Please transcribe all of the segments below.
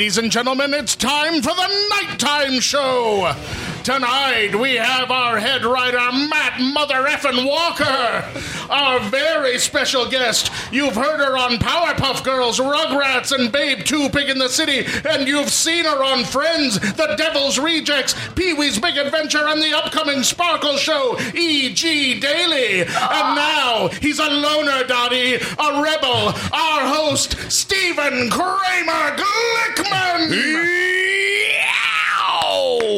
Ladies and gentlemen, it's time for the nighttime show. Tonight we have our head writer Matt Mother Effin Walker, our very special guest. You've heard her on Powerpuff Girls, Rugrats, and Babe Two Pig in the City, and you've seen her on Friends, The Devil's Rejects, Pee Wee's Big Adventure, and the upcoming Sparkle Show, E.G. Daily. And now he's a loner, Dottie, a rebel, our host, Stephen Kramer Glickman.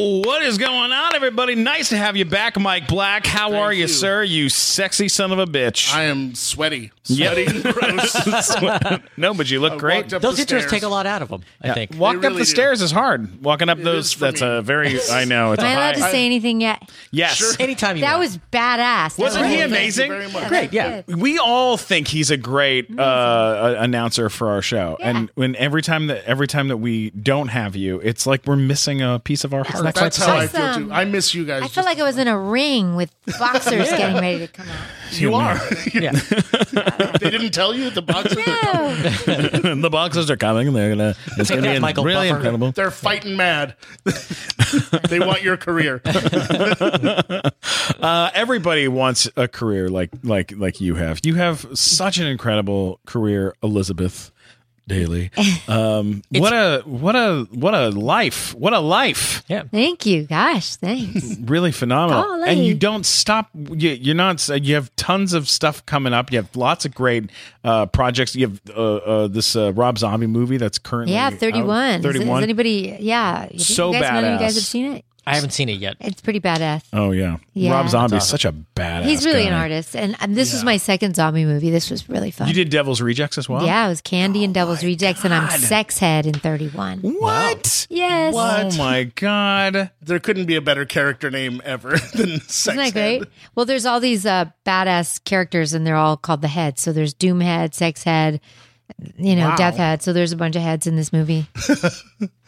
What is going on, everybody? Nice to have you back, Mike Black. How are you, you. sir? You sexy son of a bitch. I am sweaty. Yep. Sweaty, gross. no, but you look great. Those the intros stairs. take a lot out of them, I think. Walking They up the do. stairs is hard. Walking up those, is for that's me. a very, I know. It's Am a I allowed high. to say anything yet? yes. Anytime you That want. was badass. Wasn't he was- amazing? Thank you very much. great. Yeah. Good. We all think he's a great uh, uh, announcer for our show, Yeah. and when every time that every time that we don't have you, it's like we're missing a piece of our heart. That's That's what how I I'm feel too. I miss you guys. I feel like I was in a ring with boxers getting ready to come out. you are. Yeah. They didn't tell you the boxers. No. the boxers are coming. and They're gonna. It's Take gonna be Michael really Buffer. incredible. They're fighting mad. they want your career. Uh, everybody wants a career like like like you have. You have such an incredible career, Elizabeth Daily. Um, what a what a what a life! What a life! Yeah. Thank you. Gosh, thanks. Really phenomenal. Golly. And you don't stop. You, you're not. You have tons of stuff coming up. You have lots of great uh, projects. You have uh, uh, this uh, Rob Zombie movie that's currently Yeah, out. 31. Is- 31. Is, anybody, yeah. You So guys, None of you guys badass. have seen it? I haven't seen it yet. It's pretty badass. oh yeah. Yeah. Rob Zombie's is That's such a badass. He's really an artist. And, and this was my second zombie movie. This was really fun. You did Devil's Rejects as well. Yeah, it was Candy and Devil's Rejects, and I'm Sex Head in 31. What? Yes. What? Oh my god. There couldn't be a better character name ever than Sex Isn't that great? Well, there's all these uh, badass characters, and they're all called the Head. So there's Doom Head, Sex Head, you know, Wow. Death Head. So there's a bunch of heads in this movie.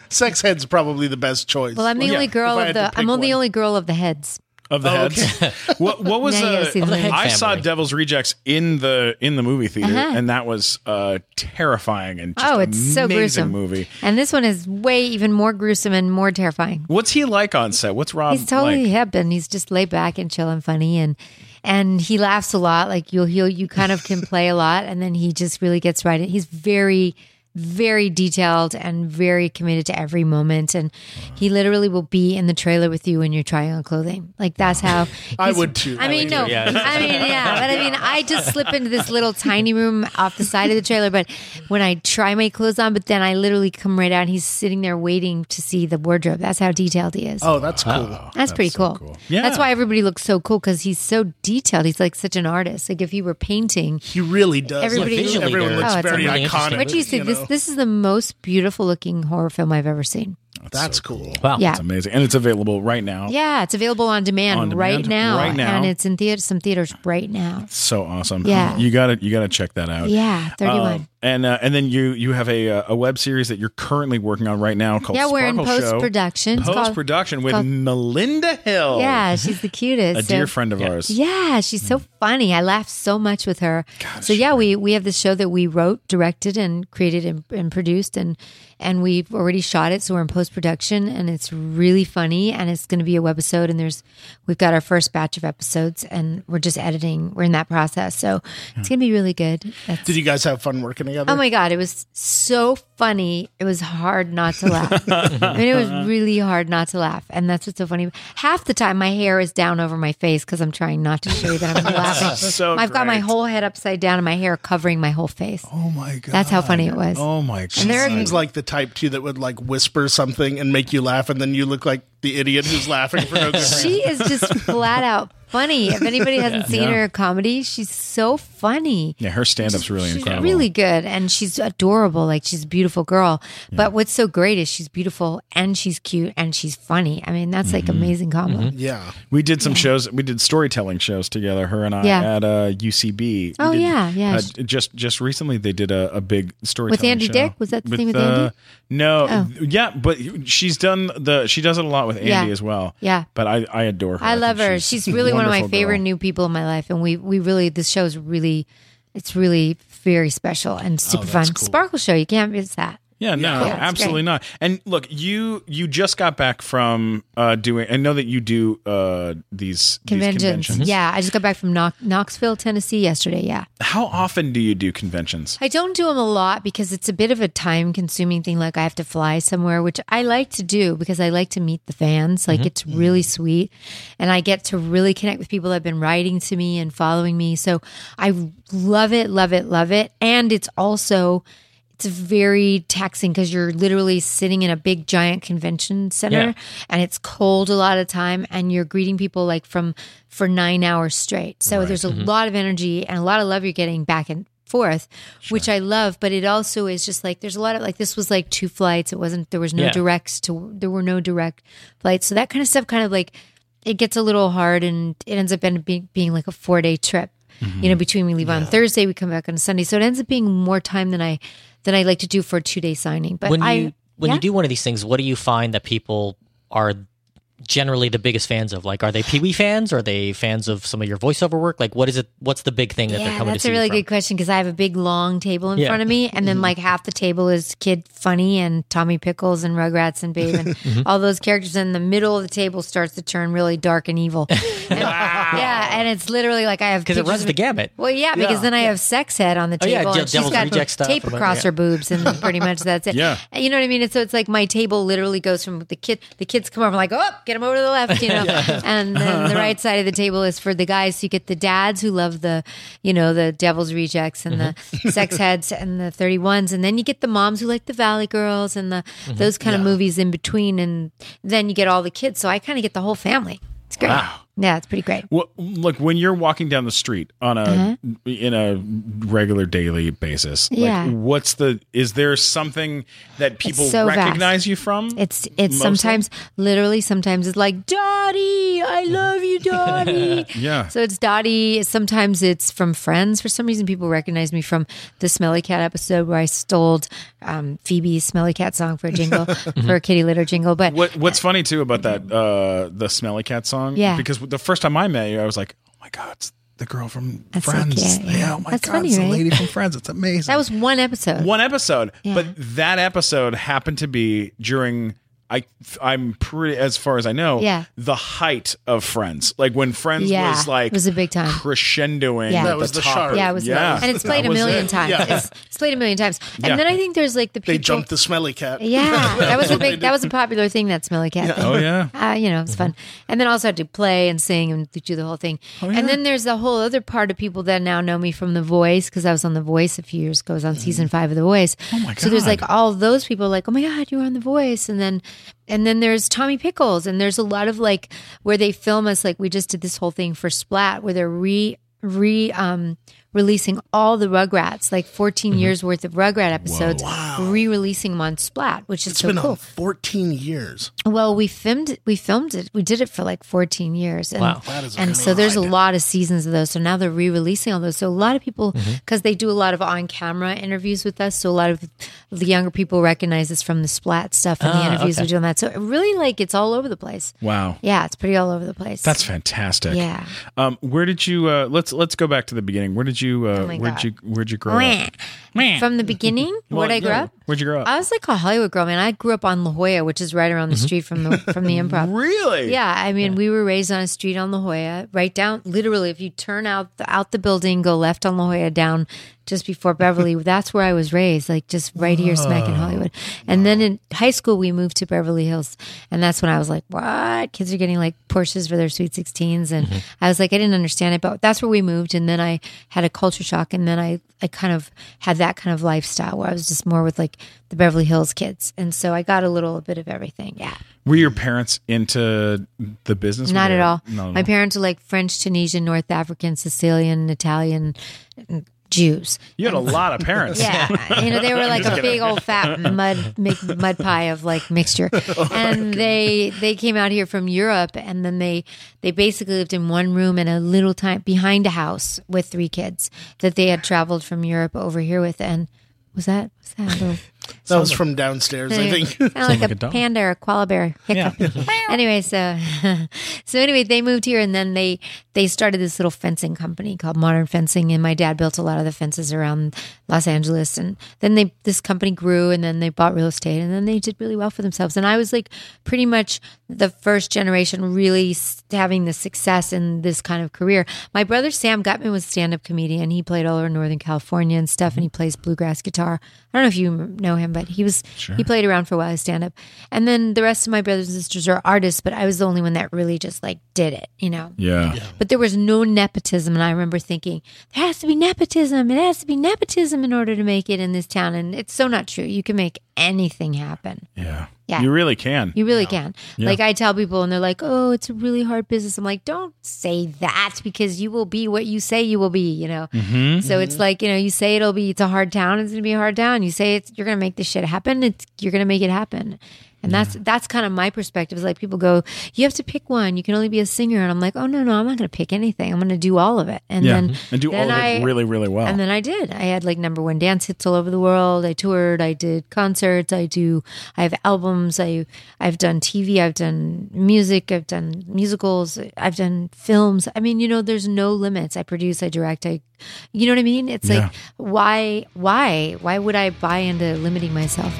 Sex Head's probably the best choice. Well, I'm the yeah, only girl of the. I'm only one. only girl of the heads. Of the Oh, heads. what what was Now you uh, see the Of the head I saw family. Devil's Rejects in the in the movie theater, Uh-huh. and that was uh, terrifying and just Oh, it's so amazing gruesome. movie. And this one is way even more gruesome and more terrifying. What's he like on set? What's Rob He's totally like? hip and he's just laid back and chill and funny and and he laughs a lot. Like you'll he'll you kind of can play a lot and then he just really gets right in. He's very very detailed and very committed to every moment and he literally will be in the trailer with you when you're trying on clothing like that's how I would too. i mean no Yeah. i mean yeah but i mean i just slip into this little tiny room off the side of the trailer but when i try my clothes on but then i literally come right out and he's sitting there waiting to see the wardrobe that's how detailed he is Oh, that's cool. that's, pretty so cool. cool. Yeah. That's why everybody looks so cool because he's so detailed. He's like such an artist. Like if he were painting, He really does. Everybody- Like, Visually, everyone they're- looks Oh, very really iconic. what do you think? This know? This is the most beautiful looking horror film I've ever seen. That's cool. Wow. Yeah. It's amazing, and it's available right now. Yeah, it's available on demand, On right now. right now. And it's in theater some theaters right now. So awesome. Yeah. you got to you got to check that out. Yeah, 31. Um, and uh, and then you you have a uh, a web series that you're currently working on right now called Yeah, we're in Sparkle Show. post-production. Post production with called- Melinda Hill. yeah, she's the cutest. a So- dear friend of ours. Yeah, she's so funny. I laugh so much with her. so yeah, we we have this show that we wrote, directed, and created and, and produced, and and we've already shot it. So we're in post production, and it's really funny, and it's going to be a webisode. And there's we've got our first batch of episodes, and we're just editing. We're in that process, so it's going to be really good. That's, Did you guys have fun working together? Oh my god, it was so funny. It was hard not to laugh. I mean, it was really hard not to laugh, and that's what's so funny. Half the time, my hair is down over my face because I'm trying not to show you that I'm laughing. So I've got my whole head upside down and my hair covering my whole face. Oh my god. That's how funny it was. Oh my god. And there are- Seems like the type too that would like whisper something and make you laugh, and then you look like the idiot who's laughing for no good reason. She is just flat out funny. If anybody hasn't seen Yeah. her comedy, she's so funny. yeah, her stand up's really she's incredible. really good and she's adorable. Like she's a beautiful girl. But what's so great is she's beautiful and she's cute and she's funny. I mean, that's Mm-hmm. like amazing combo. Yeah. We did some shows. We did storytelling shows together. Her and I Yeah. at uh, UCB. We Oh, did- yeah, yeah. uh, just just recently, they did a, a big storytelling With Andy show. Dick? Was that the thing with uh, Andy? No, Oh. yeah, but she's done the. She does it a lot with Andy Yeah. as well. Yeah. but I I adore her. I love her. She's, really one of my favorite girl. new people in my life, and we we really this show is really it's really very special and oh, super fun. Oh, that's cool. Sparkle show, you can't miss that. Yeah, no, Yeah, absolutely not. And look, you you just got back from uh doing. I know that you do uh these these Conventions. conventions. Yeah, I just got back from Knox- Knoxville, Tennessee yesterday. Yeah. How often do you do conventions? I don't do them a lot because it's a bit of a time consuming thing. Like I have to fly somewhere, which I like to do because I like to meet the fans. Like it's really sweet. And I get to really connect with people that have been writing to me and following me. So I love it, love it, love it. And it's also, it's very taxing because you're literally sitting in a big giant convention center Yeah. and it's cold a lot of time and you're greeting people like from for nine hours straight. So there's a mm-hmm. lot of energy and a lot of love you're getting back and forth which i love but it also is just like there's a lot of like this was like two flights. It wasn't there was no Yeah. directs to there were no direct flights. So that kind of stuff kind of like it gets a little hard and it ends up being, being, being like a four day trip you know mm-hmm. between we leave on thursday we come back on sunday. So it ends up being more time than i than i like to do for a two day signing but when you i when yeah. you do one of these things, what do you find that people are generally the biggest fans of? Like, are they Pee Wee fans? Are they fans of some of your voiceover work? Like, what is it? What's the big thing that they're coming that's to see That's a really good question because I have a big long table in Yeah. front of me, and then like half the table is Kid Funny and Tommy Pickles and Rugrats and Babe and Mm-hmm. all those characters. And the middle of the table starts to turn really dark and evil. And- Yeah, and it's literally like I have because it runs of- the gamut. Well, yeah, because then I have sex head on the Oh, yeah, table, De- and she's Devil's got Reject stuff tape and what- across yeah. her boobs, and pretty much that's it. Yeah. you know what I mean. And so it's like my table literally goes from the kid. The kids come over, I'm like, oh, get them over to the left, you know. And then the right side of the table is for the guys. So you get the dads who love the, you know, the Devil's Rejects and Mm-hmm. the Sex Heads and the Thirty Ones, and then you get the moms who like the Valley Girls and the Mm-hmm. those kind of movies in between, and then you get all the kids. So I kind of get the whole family. It's great. Yeah, it's pretty great. Well, look, when you're walking down the street on a in a regular daily basis, Uh-huh. Yeah. like what's the is there something that people so vast. recognize you from? It's it's Mostly? sometimes literally sometimes it's like Dottie, I love you, Dottie. Yeah. So it's Dottie. Sometimes it's from friends. For some reason, people recognize me from the Smelly Cat episode where I stole um, Phoebe's Smelly Cat song for a jingle for a kitty litter jingle. But What What's funny too about that uh the Smelly Cat song? Yeah. Because the first time I met you, I was like, oh my god, it's the girl from That's Friends. cute, yeah. oh my That's god, funny, it's the lady from Friends. It's amazing. that was one episode. one episode, Yeah. but that episode happened to be during. I I'm pretty as far as I know. Yeah. the height of Friends, like when Friends Yeah, was like it was a big time. crescendoing. Yeah. That was the the top yeah, it was. Yeah, and it's played a million it. times. Yeah. It's, it's played a million times. And Yeah. then I think there's like the people. They jumped the smelly cat. Yeah, that was a big. That was a popular thing. That smelly cat. Thing. Oh yeah. Uh, you know, it's fun. And then also had to play and sing and do the whole thing. Oh, And then there's the whole other part of people that now know me from The Voice because I was on The Voice a few years ago. I was on season five of The Voice. Oh my god. So there's like all those people like, oh my God, you were on The Voice. And then, and then there's Tommy Pickles. And there's a lot of like where they film us. Like we just did this whole thing for Splat where they're re, re, um, releasing all the Rugrats, like 14 Mm-hmm. years worth of Rugrat episodes, re-releasing them on Splat, which is It's so been cool. 14 years. Well, we filmed we filmed it. We did it for like 14 years. And, Wow. That is and so there's a lot of seasons of those. So now they're re-releasing all those. So a lot of people Mm-hmm. because they do a lot of on-camera interviews with us. So a lot of the younger people recognize us from the Splat stuff and the Ah, interviews okay. we do on that. So really like it's all over the place. Wow. Yeah, it's pretty all over the place. That's fantastic. Yeah. Um, where did you? Uh, let's let's go back to the beginning. Where did you? Uh, Oh where'd God. you? Where'd you grow up? from the beginning. Where'd I grow yeah. up? Where'd you grow up? I was like a Hollywood girl, man. I grew up on La Jolla, which is right around the Mm-hmm. street from the from the Improv. really? Yeah, I mean, we were raised on a street on La Jolla, right down. Literally, if you turn out the, out the building, go left on La Jolla, down just before Beverly. that's where I was raised, like just right here, smack in oh. Hollywood. And then in high school, we moved to Beverly Hills, and that's when I was like, "What? Kids are getting like Porsches for their sweet 16s," and mm-hmm. I was like, I didn't understand it, but that's where we moved. And then I had a culture shock, and then I I kind of had that kind of lifestyle where I was just more with like the Beverly Hills kids, and so I got a little bit of everything. Yeah. Were your parents into the business? Not at all. No, My no. parents are like French, Tunisian, North African, Sicilian, Italian, Jews. You had a lot of parents. Yeah, you know they were like a big old fat mud mud pie of like mixture, and they they came out here from Europe, and then they they basically lived in one room in a little time behind a house with three kids that they had traveled from Europe over here with, and was that was that a little That was from downstairs, I think. Sound like, like a, a dog. panda or a koala bear. Hiccup. anyway, uh, so so anyway, they moved here and then they they started this little fencing company called Modern Fencing, and my dad built a lot of the fences around Los Angeles, and then they this company grew, and then they bought real estate, and then they did really well for themselves. And I was like pretty much the first generation really having the success in this kind of career. My brother Sam Gutman was a stand up comedian. He played all over Northern California and stuff, and he mm-hmm. plays bluegrass guitar. I don't know if you know him, but he was he played around for a while stand up. And then the rest of my brothers and sisters are artists, but I was the only one that really just like did it, you know. Yeah. But there was no nepotism, and I remember thinking there has to be nepotism. It has to be nepotism in order to make it in this town, and it's so not true. You can make anything happen. Yeah. Yeah. You really can. You really can. Yeah. Like I tell people, and they're like, "Oh, it's a really hard business." I'm like, "Don't say that because you will be what you say you will be." You know. Mm-hmm. So it's like you know, you say it'll be. It's a hard town. It's gonna be a hard town. You say it's you're gonna make this shit happen. It's you're gonna make it happen. And that's that's kind of my perspective. Is like people go, you have to pick one. You can only be a singer, and I'm like, oh no, no, I'm not going to pick anything. I'm going to do all of it. And Yeah. then mm-hmm. and do all then of it really, really well. and then I did. I had like number one dance hits all over the world. I toured. I did concerts. I do. I have albums. I I've done TV. I've done music. I've done musicals. I've done films. I mean, you know, there's no limits. I produce. I direct. I, you know what I mean? It's Yeah. like why why why would I buy into limiting myself?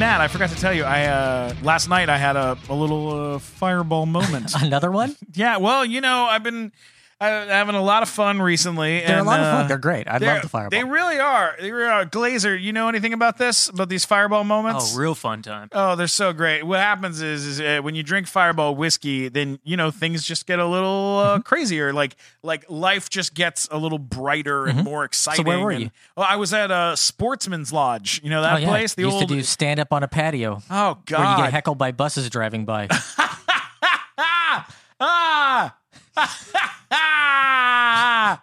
Matt, I forgot to tell you, I uh, last night I had a, a little uh, fireball moment. Another one? yeah, well, you know, I've been uh, having a lot of fun recently. They're and, a lot of uh, fun. They're great. I they're- love the fireball. They really are. They really are. Glazer, you know anything about this? About these fireball moments? Oh, real fun time. Oh, they're so great. What happens is, is uh, when you drink Fireball whiskey, then you know things just get a little uh, Mm-hmm. crazier. Like like life just gets a little brighter and more exciting. Mm-hmm. where were and- you? Well, I was at a Sportsman's Lodge. You know oh, that yeah. place. The used old. to do stand up on a patio oh God! where you get heckled by buses driving by. ah.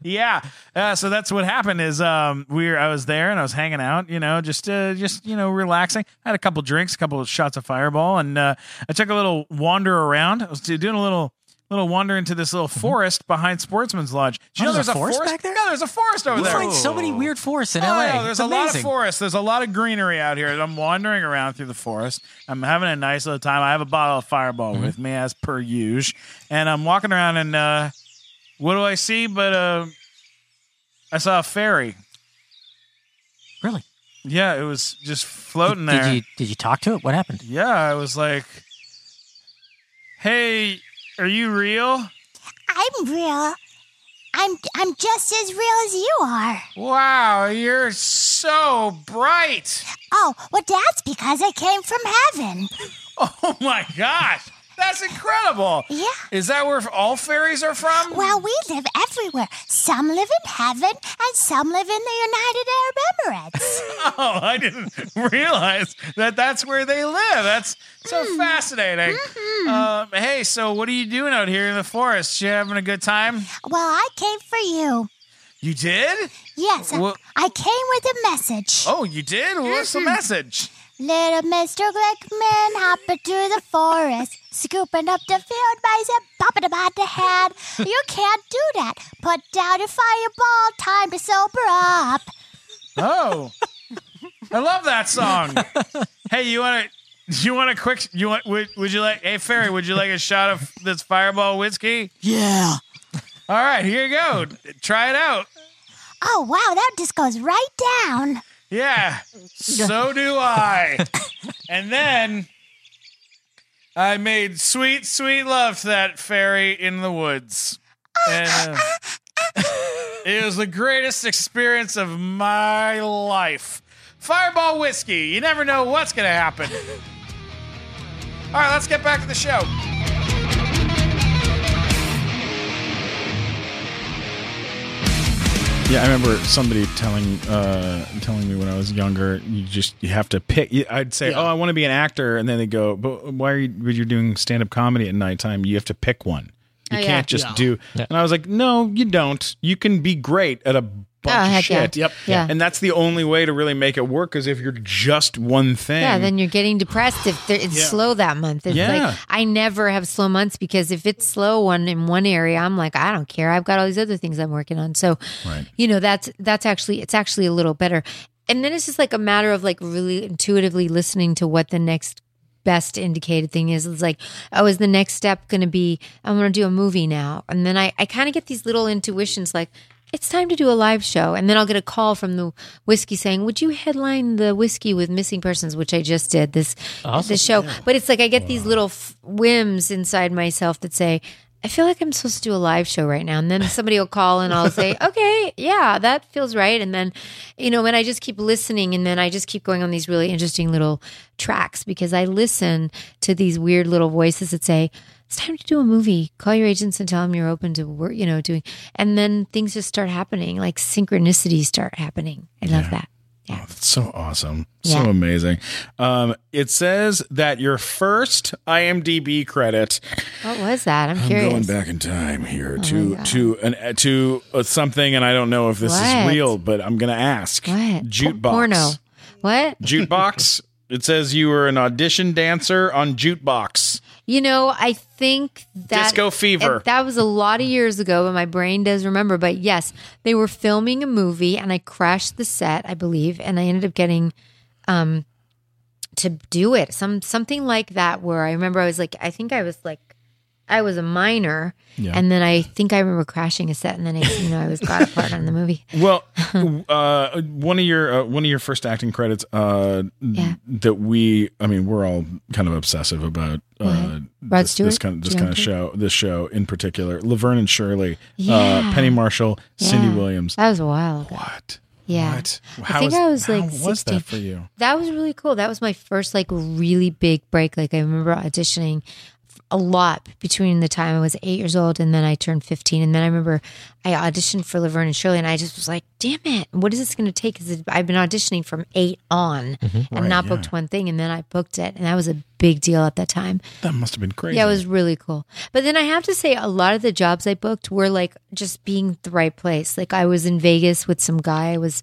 Yeah, uh, so that's what happened. Is um, we were, I was there and I was hanging out, you know, just uh, just you know, relaxing. I had a couple drinks, a couple of shots of Fireball, and uh, I took a little wander around. I was doing a little little wander into this little forest behind Sportsman's Lodge. Did you Oh, know there's a forest back there? Yeah, there's a forest over You there. find so many weird forests in Oh, LA. yeah, there's It's a lot of amazing. forest. There's a lot of greenery out here. I'm wandering around through the forest. I'm having a nice little time. I have a bottle of Fireball Mm-hmm. with me as per usual, and I'm walking around and uh, what do I see? But uh, I saw a fairy. Really? Yeah, it was just floating Did there. you did you talk to it? What happened? Yeah, I was like, "Hey, are you real?" I'm real. I'm I'm just as real as you are. Wow, you're so bright. Oh, well, that's because I came from heaven. Oh my gosh, that's incredible. Yeah. Is that where all fairies are from? Well, we live everywhere. Some live in heaven, and some live in the United Arab Emirates. Oh, I didn't realize that that's where they live. That's so Hmm. fascinating. Mm-hmm. Um, hey, so what are you doing out here in the forest? You having a good time? well, I came for you. You did? Yes, I- Well- I came with a message. Oh, you did? What's Mm-hmm. the message? Little Mr. Glickman hopping through the forest, scooping up the field mice and popping them on the head. You can't do that. Put down your fireball, time to sober up. Oh, I love that song. hey, you want to? You want a quick? You want? Would, would you like? Hey, fairy, would you like a shot of this Fireball whiskey? Yeah. All right, here you go. Try it out. Oh, wow, that just goes right down. Yeah, so do I. and then I made sweet, sweet love to that fairy in the woods. And uh, it was the greatest experience of my life. Fireball whiskey. You never know what's going to happen. All right, let's get back to the show. Yeah, I remember somebody telling uh, telling me when I was younger, you just you have to pick. I'd say, "Oh, I want to be an actor," and then they go, "But why are you? When you're doing stand up comedy at nighttime, you have to pick one. You Oh, yeah. can't just Yeah. do." Yeah. And I was like, "No, you don't. You can be great at a bunch Oh, of heck yeah. Yep. Yeah. And that's the only way to really make it work because if you're just one thing. Yeah, then you're getting depressed if it's Yeah. slow that month. It's Yeah. like I never have slow months because if it's slow one in one area, I'm like, I don't care. I've got all these other things I'm working on. So, Right. you know, that's that's actually it's actually a little better. And then it's just like a matter of like really intuitively listening to what the next best indicated thing is. It's like, oh, is the next step going to be I'm going to do a movie now? And then I I kind of get these little intuitions like it's time to do a live show. And then I'll get a call from the whiskey saying, Would you headline the whiskey with missing persons, which I just did this this show. But it's like I get these little f- whims inside myself that say, I feel like I'm supposed to do a live show right now. And then somebody will call and I'll say, Okay, yeah, that feels right. And then, you know, and I just keep listening and then I just keep going on these really interesting little tracks because I listen to these weird little voices that say, it's time to do a movie. Call your agents and tell them you're open to work, you know, doing, and then things just start happening, like synchronicities start happening. I love that. Yeah. That's so awesome. Yeah. So amazing. Um, it says that your first IMDb credit. What was that? I'm I'm curious. going back in time here to to an uh, to uh, something, and I don't know if this What? is real, but I'm going to ask. What? Jukebox. Porno. What? Jukebox. it says you were an audition dancer on Jukebox. You know, I think that Disco Fever. that was a lot of years ago, but my brain does remember. But yes, they were filming a movie, and I crashed the set, I believe, and I ended up getting um to do it. Some something like that. Where I remember I was like, I think I was like. I was a minor, and then I think I remember crashing a set, and then I, you know I was got on the movie. Well, uh, one of your uh, one of your first acting credits uh, Yeah. that we, I mean, we're all kind of obsessive about uh, Rod this, Stewart? this kind of this kind of show, this show in particular. Laverne and Shirley, Yeah. uh, Penny Marshall, Cindy Williams. That was a while ago. What? Yeah. What? I think I was, like, how was that for you? That was really cool. That was my first like really big break. Like I remember auditioning a lot between the time I was eight years old and then I turned 15. And then I remember I auditioned for Laverne and Shirley and I just was like, damn it, what is this going to take? Because I've been auditioning from eight on and not booked one thing. And then I booked it. And that was a big deal at that time. That must have been crazy. Yeah, it was really cool. But then I have to say, a lot of the jobs I booked were like just being the right place. Like I was in Vegas with some guy I was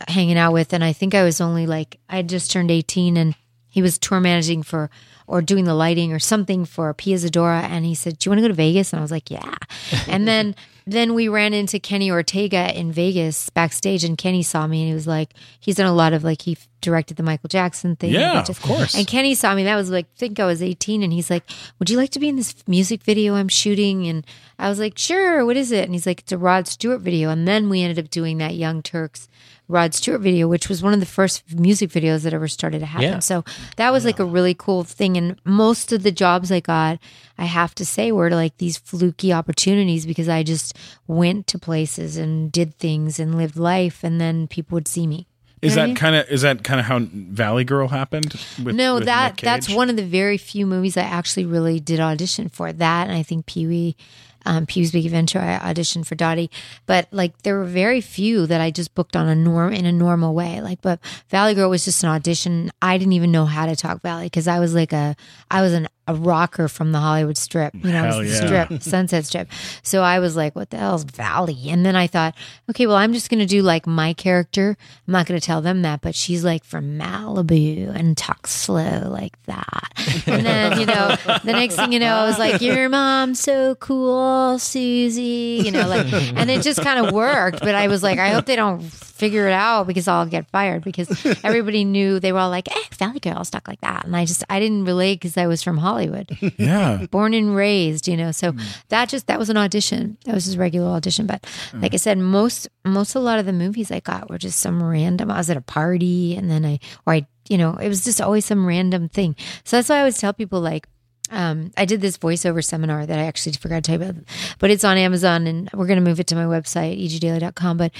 uh, hanging out with, and I think I was only like I had just turned eighteen, and he was tour managing for or doing the lighting or something for Pia Zadora, and he said, "Do you want to go to Vegas?" And I was like, "Yeah." and then then we ran into Kenny Ortega in Vegas backstage, and Kenny saw me, and he was like, he's done a lot of like he directed the Michael Jackson thing, Yeah, of course. And Kenny saw me. That was like, I think I was 18. And he's like, Would you like to be in this music video I'm shooting? And I was like, Sure. What is it? And he's like, It's a Rod Stewart video. And then we ended up doing that Young Turks Rod Stewart video, which was one of the first music videos that ever started to happen. Yeah. So that was like a really cool thing. And most of the jobs I got, I have to say, were like these fluky opportunities because I just went to places and did things and lived life. And then people would see me. Is You know what I that kind of is that kind of how Valley Girl happened? With, no, with that that's one of the very few movies I actually really did audition for. That and I think Pee Wee, um, Pee Wee's Big Adventure. I auditioned for Dottie, but like there were very few that I just booked on a norm in a normal way. Like, but Valley Girl was just an audition. I didn't even know how to talk Valley because I was like a I was an a rocker from the Hollywood Strip, you know, yeah. strip, Sunset Strip. So I was like, what the hell's Valley? And then I thought, okay, well, I'm just going to do like my character. I'm not going to tell them that, but she's like from Malibu and talks slow like that. And then, you know, the next thing you know, I was like, your mom's so cool, Susie, you know, like, and it just kind of worked. But I was like, I hope they don't figure it out because I'll get fired because everybody knew they were all like, eh, Valley girls talk like that. And I just, I didn't relate because I was from Hollywood yeah. born and raised, you know. So that just that was an audition. That was just a regular audition. But like I said, most most a lot of the movies I got were just some random. I was at a party and then I or I you know it was just always some random thing. So that's why I always tell people like. Um, I did this voiceover seminar that I actually forgot to tell you about, but it's on Amazon and we're going to move it to my website, egdaily.com. But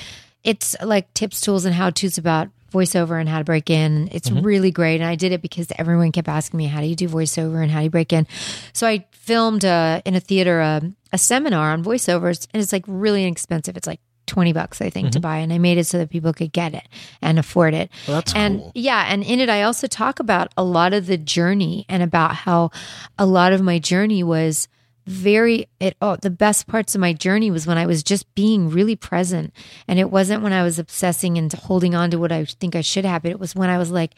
it's like tips, tools, and how to's about voiceover and how to break in. It's really great. And I did it because everyone kept asking me, how do you do voiceover and how do you break in? So I filmed uh, in a theater a, a seminar on voiceovers and it's like really inexpensive. It's like 20 bucks, I think, to mm-hmm. buy. And I made it so that people could get it and afford it. that's and cool. yeah, and in it, I also talk about a lot of the journey and about how a lot of my journey was very it oh the best parts of my journey was when I was just being really present and it wasn't when I was obsessing and holding on to what I think I should have it was when I was like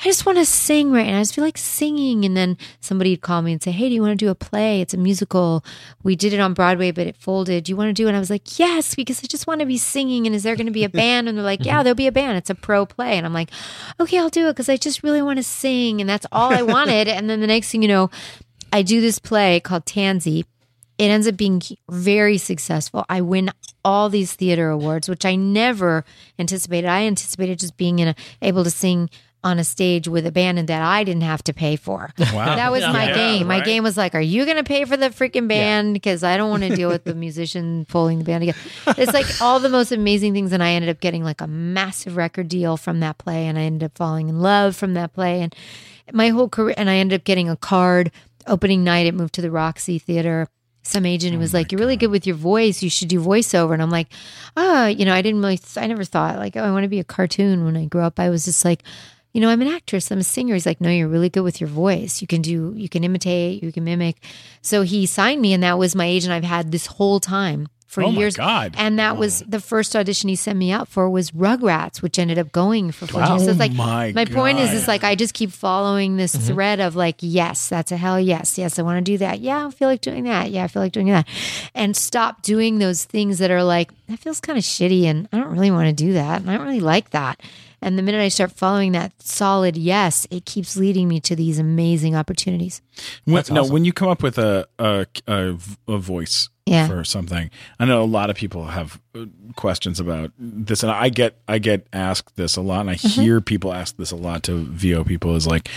I just want to sing right now. I just feel like singing. And then somebody would call me and say, Hey, do you want to do a play? It's a musical. We did it on Broadway, but it folded. Do you want to do it? And I was like, Yes, because I just want to be singing. And is there going to be a band? And they're like, Yeah, mm-hmm. there'll be a band. It's a pro play. And I'm like, Okay, I'll do it because I just really want to sing. And that's all I wanted. and then the next thing you know, I do this play called Tanzi. It ends up being very successful. I win all these theater awards, which I never anticipated. I anticipated just being in a, able to sing on a stage with a band and that I didn't have to pay for. Wow. That was my Yeah, game. My game was like, are you going to pay for the freaking band? Because I don't want to deal with the musician pulling the band together. It's like all the most amazing things. And I ended up getting like a massive record deal from that play. And I ended up falling in love from that play. And my whole career, and I ended up getting a card opening night. It moved to the Roxy Theater. Some agent who was like, "You're really good with your voice. You should do voiceover." And I'm like, "Ah, you know, I didn't really. I never thought like, oh, I want to be a cartoon." When I grew up, I was just like, you know, I'm an actress. I'm a singer. He's like, no, you're really good with your voice. You can do, you can imitate, you can mimic. So he signed me, and that was my agent I've had this whole time for Oh my years. God. And that was the first audition he sent me out for was Rugrats, which ended up going for four years. So it's oh like my point is, it's like I just keep following this mm-hmm. thread of like, yes, that's a hell yes, yes, I want to do that. Yeah, I feel like doing that. Yeah, I feel like doing that, and stop doing those things that are like that feels kind of shitty, and I don't really want to do that, and I don't really like that. And the minute I start following that solid yes, it keeps leading me to these amazing opportunities. When, No, when you come up with a a, a, a voice Yeah. for something, I know a lot of people have uh, questions about this, and I get I get asked this a lot, and I Mm-hmm. hear people ask this a lot to VO people. Is like,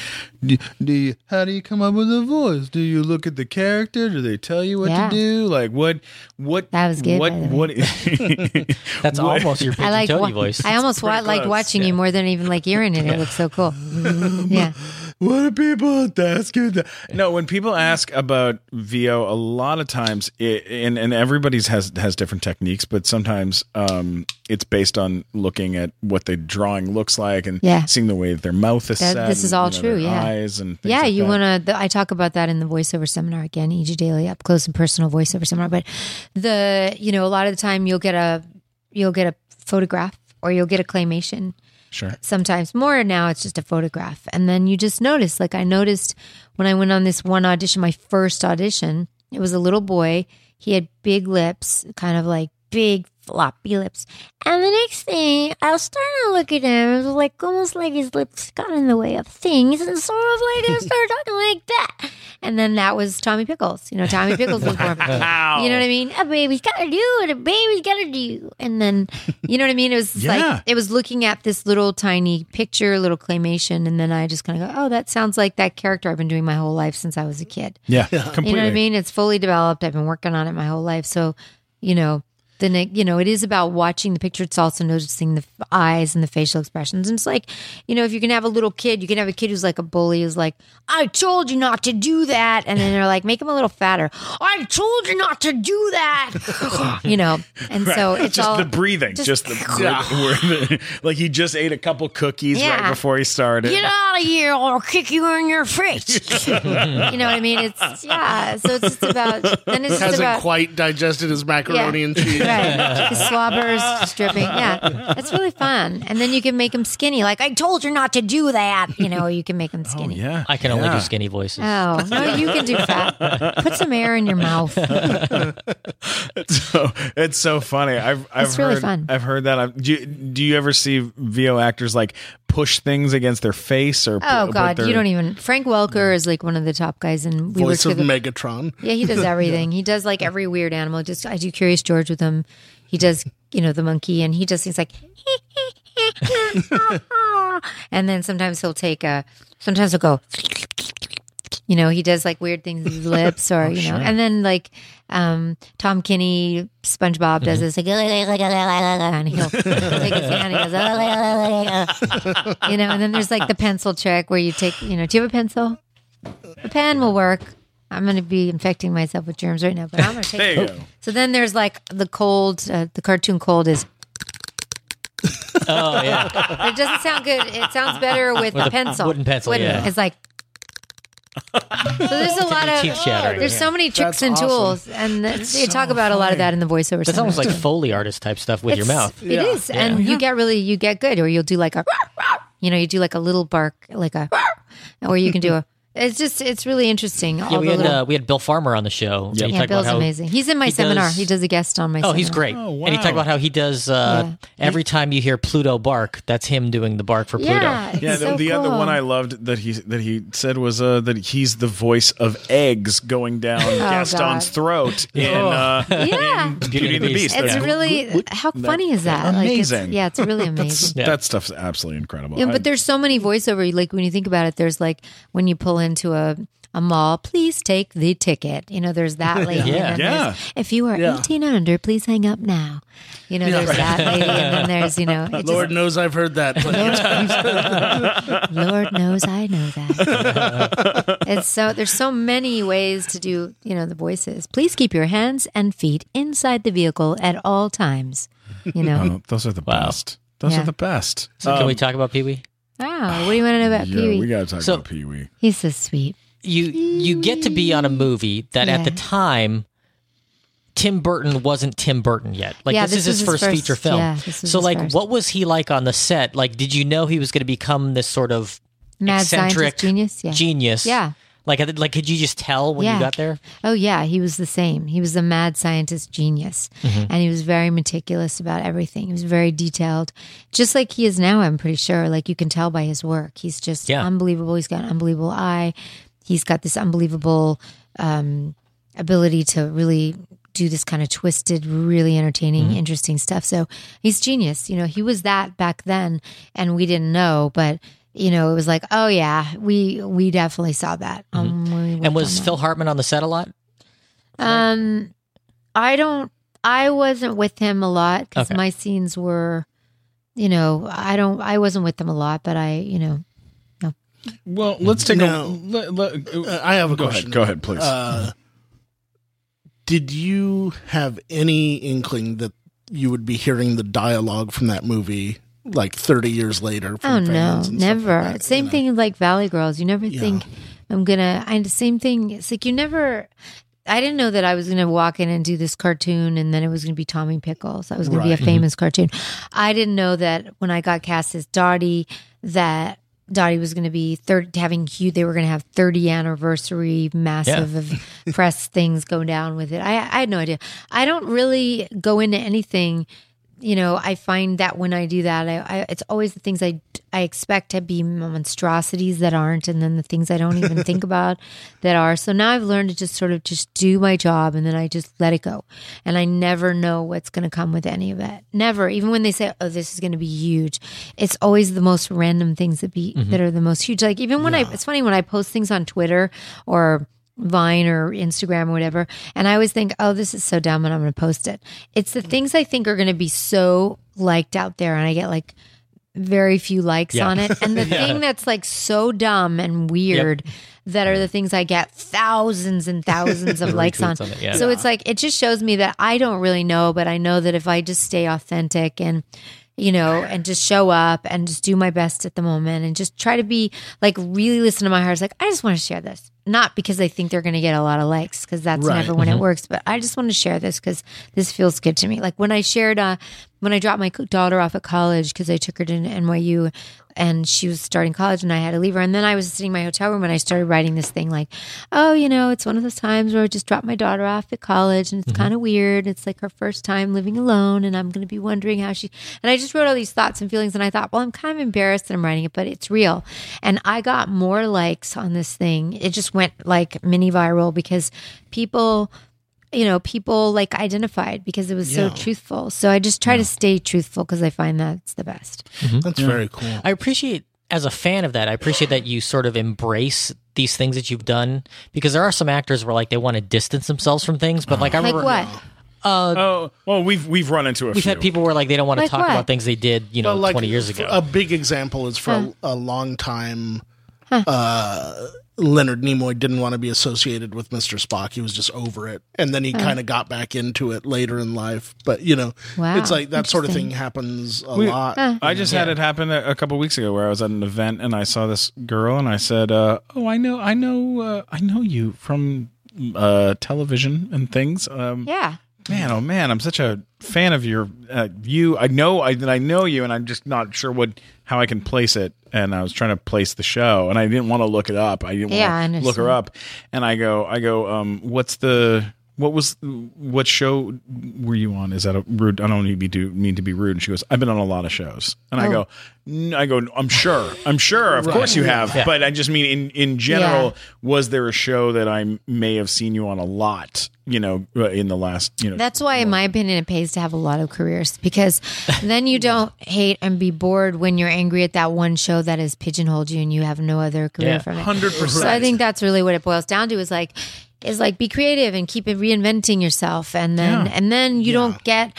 do, do you, how do you come up with a voice? Do you look at the character? Do they tell you what Yeah. to do? Like what what That was good, What by the what? That's almost your I pigeon like Tony wa- voice. I almost wa- like close, watching you more than even like hearing it. It looks so cool. yeah. What do people ask you? That? No, when people ask about VO, a lot of times, it, and and everybody's has has different techniques, but sometimes um, it's based on looking at what the drawing looks like and Yeah. seeing the way that their mouth is That- set. this is and, all you know, true, yeah. eyes and things yeah, like you want to. I talk about that in the voiceover seminar again, EG Daily Up Close and Personal Voiceover Seminar. But the, you know, a lot of the time you'll get a, you'll get a photograph or you'll get a claymation. Sure. Sometimes more now, it's just a photograph, and then you just notice. Like I noticed when I went on this one audition, my first audition. It was a little boy. He had big lips, kind of like big floppy lips. And the next thing, I was starting to look at him. It was like almost like his lips got in the way of things, and sort of like I started talking like that. And then that was Tommy Pickles. You know, Tommy Pickles was more. born. You know what I mean? A baby's gotta do what a baby's gotta do. And then, you know what I mean? It was Yeah. like it was looking at this little tiny picture, little claymation, and then I just kind of go, "Oh, that sounds like that character I've been doing my whole life since I was a kid." Yeah, completely. You know what I mean? It's fully developed. I've been working on it my whole life. So, you know, then it, you know, it is about watching the picture. It's also noticing the eyes and the facial expressions. And it's like, you know, if you can have a little kid, you can have a kid who's like a bully, who's like, "I told you not to do that," and then they're like, "Make him a little fatter." I told you not to do that. you know, and so it's just all the breathing, just, the, where the- like he just ate a couple cookies right before he started. Get out of here or I'll kick you in your face. you know what I mean? It's yeah. So it's just about then it's just Hasn't about quite digested his macaroni Yeah. and cheese. Right. His slobbers stripping. Yeah. That's really fun. And then you can make him skinny. Like I told you not to do that. You know, you can make him oh skinny. yeah, I can only yeah. do skinny voices. Oh, no, you can do fat. Put some air in your mouth. so it's so funny. I've I've It's heard really fun. I've heard that. I've, do, you, do you ever see VO actors like push things against their face or? Oh put God, their- you don't even. Frank Welker is like one of the top guys, and we Voice of together. Megatron. Yeah, he does everything. He does like every weird animal. Just I do Curious George with him. He does, you know, the monkey, and he does things like, and then sometimes he'll take a. Sometimes he'll go. You know, he does like weird things with his lips, or you know, and then like um, Tom Kenny, SpongeBob does this like, and he'll, he'll take his hand, and he goes, you know, and then there's like the pencil trick where you take, you know, do you have a pencil? A pen will work. I'm going to be infecting myself with germs right now, but I'm going to take There you it. go. So then there's like the cold, uh, the cartoon cold is, Oh yeah. but it doesn't sound good. It sounds better with, With the a pencil. wooden pencil, yeah. It's like, So there's a lot of teeth chattering. there's so many tricks That's and awesome. tools, and th- they talk about a lot of that in the voiceover. Stuff. That's almost like. Foley artist type stuff with your It's- mouth. It is, and you get really you get good, or you'll do like a, you know, you do like a little bark, like a, or you can do a. It's just it's really interesting. Yeah, we had little- uh, we had Bill Farmer on the show. and yeah, talked about Bill's how- amazing. He's in my he seminar. does- he does a guest on my. Show. Oh, he's great. Oh, And he talked about how he does uh, Yeah. every time you hear Pluto bark, that's him doing the bark for Pluto. Yeah, it's Yeah, the, so the other cool. one I loved that he that he said was uh, that he's the voice of eggs going down Gaston's Oh, God. throat in, uh, Yeah. in Beauty and the Beast. It's That- really how funny is that? Like, it's- Amazing. yeah, it's really amazing. Yeah. That stuff's absolutely incredible. Yeah, but there's so many voiceover. Like when you think about it, there's like when you pull into a a mall, please take the ticket. You know, there's that lady. Yeah. Yeah. If you are Yeah. 18 and under, please hang up now. You know, there's that lady, and then there's you know, it Lord knows I've heard that plenty of times. Lord knows I know that. it's so there's so many ways to do you know the voices. Please keep your hands and feet inside the vehicle at all times. You know. Oh, those are the best. Those Yeah. are the best. So can we um, talk about Pee Wee? Wow, what do you want to know about Yeah, Pee we Wee? got to talk So- about Pee Wee. He's so sweet. You you get to be on a movie that at the Yeah. time Tim Burton wasn't Tim Burton yet. Like Yeah, this, is his, first, feature film. yeah, this was so his like first. what was he like on the set? Like did you know he was going to become this sort of Mad eccentric genius. Yeah. genius? Yeah. Like like could you just tell when Yeah. you got there? Oh yeah, he was the same. He was a mad scientist genius, Mm-hmm. and he was very meticulous about everything. He was very detailed, just like he is now. I'm pretty sure. Like you can tell by his work, he's just Yeah. unbelievable. He's got an unbelievable eye. He's got this unbelievable um, ability to really do this kind of twisted, really entertaining, Mm-hmm. interesting stuff. So he's genius. You know, he was that back then, and we didn't know, but. You know, it was like, oh yeah, we we definitely saw that. Um, we Mm-hmm. And was on that. Phil Hartman on the set a lot? Um, I don't. I wasn't with him a lot because Okay. my scenes were, you know, I don't. I wasn't with them a lot, but I, you know, Well, let's take No. a. Let, let- Uh, I have a go question. ahead. Go ahead, please. Uh, did you have any inkling that you would be hearing the dialogue from that movie like 30 years later? oh no, and never. like that, same you know? thing like Valley Girls. You never think I'm gonna. I the same thing. It's like you never. I didn't know that I was gonna walk in and do this cartoon, and then it was gonna be Tommy Pickles. I was gonna be a mm-hmm. famous cartoon. I didn't know that when I got cast as Dottie, that. Dottie was going to be third, having huge. They were going to have thirty anniversary, massive of press things go down with it. I, I had no idea. I don't really go into anything you know, I find that when I do that, I, I it's always the things I I expect to be monstrosities that aren't, and then the things I don't even think about that are. So now I've learned to just sort of just do my job, and then I just let it go, and I never know what's going to come with any of it. Never, even when they say, "Oh, this is going to be huge," it's always the most random things that be mm-hmm. that are the most huge. Like even when I, it's funny when I post things on Twitter or Vine or Instagram or whatever. And I always think, oh, this is so dumb and I'm going to post it. It's the things I think are going to be so liked out there. And I get like very few likes Yeah. on it. And the thing that's like so dumb and weird that are the things I get thousands and thousands of likes on. On it, yeah. So it's like, it just shows me that I don't really know, but I know that if I just stay authentic and you know, and just show up and just do my best at the moment and just try to be like really listen to my heart. It's like, I just want to share this. Not because I think they're going to get a lot of likes, because that's Right. never when it works, but I just want to share this because this feels good to me. Like when I shared, uh, when I dropped my daughter off at college because I took her to NYU and she was starting college and I had to leave her. And then I was sitting in my hotel room and I started writing this thing like, oh, you know, it's one of those times where I just dropped my daughter off at college and it's mm-hmm. kind of weird. It's like her first time living alone and I'm going to be wondering how she, and I just wrote all these thoughts and feelings and I thought, well, I'm kind of embarrassed that I'm writing it, but it's real. And I got more likes on this thing. It just went like mini viral because people, you know, people like identified because it was so truthful. So I just try to stay truthful because I find that's the best. That's very cool. I appreciate as a fan of that. I appreciate that you sort of embrace these things that you've done because there are some actors where like they want to distance themselves from things, but like I Like remember what? oh, well, we've we've run into a we've few. had people where like they don't want to Like talk what? about things they did, you know, Well, like, twenty years ago. A big example is for a, a long time. Uh, Leonard Nimoy didn't want to be associated with Mr. Spock. He was just over it. And then he kind of got back into it later in life. But, you know, Wow, it's like that sort of thing happens a We- lot. I just had it happen a, a couple weeks ago where I was at an event and I saw this girl and I said, uh, "Oh, I know, I know, uh, I know you from uh, television and things." Um, Yeah. Man, oh man, I'm such a fan of your uh, you. I know I that I know you, and I'm just not sure what how I can place it. And I was trying to place the show, and I didn't want to look it up. I didn't Yeah, want to look her up. And I go, I go, um, what's the what was what show were you on? Is that a rude? I don't need to be do, mean to be rude. And she goes, I've been on a lot of shows. And I Oh. go, "N- I go, I'm sure, I'm sure, of course you have. Yeah. But I just mean in in general, Yeah. was there a show that I may have seen you on a lot? You know, uh, in the last, you know, That's why, in my opinion, it pays to have a lot of careers because then you don't hate and be bored when you're angry at that one show that has pigeonholed you and you have no other career Yeah. from it. hundred percent. So I think that's really what it boils down to is like is like be creative and keep reinventing yourself. And then Yeah. and then you don't get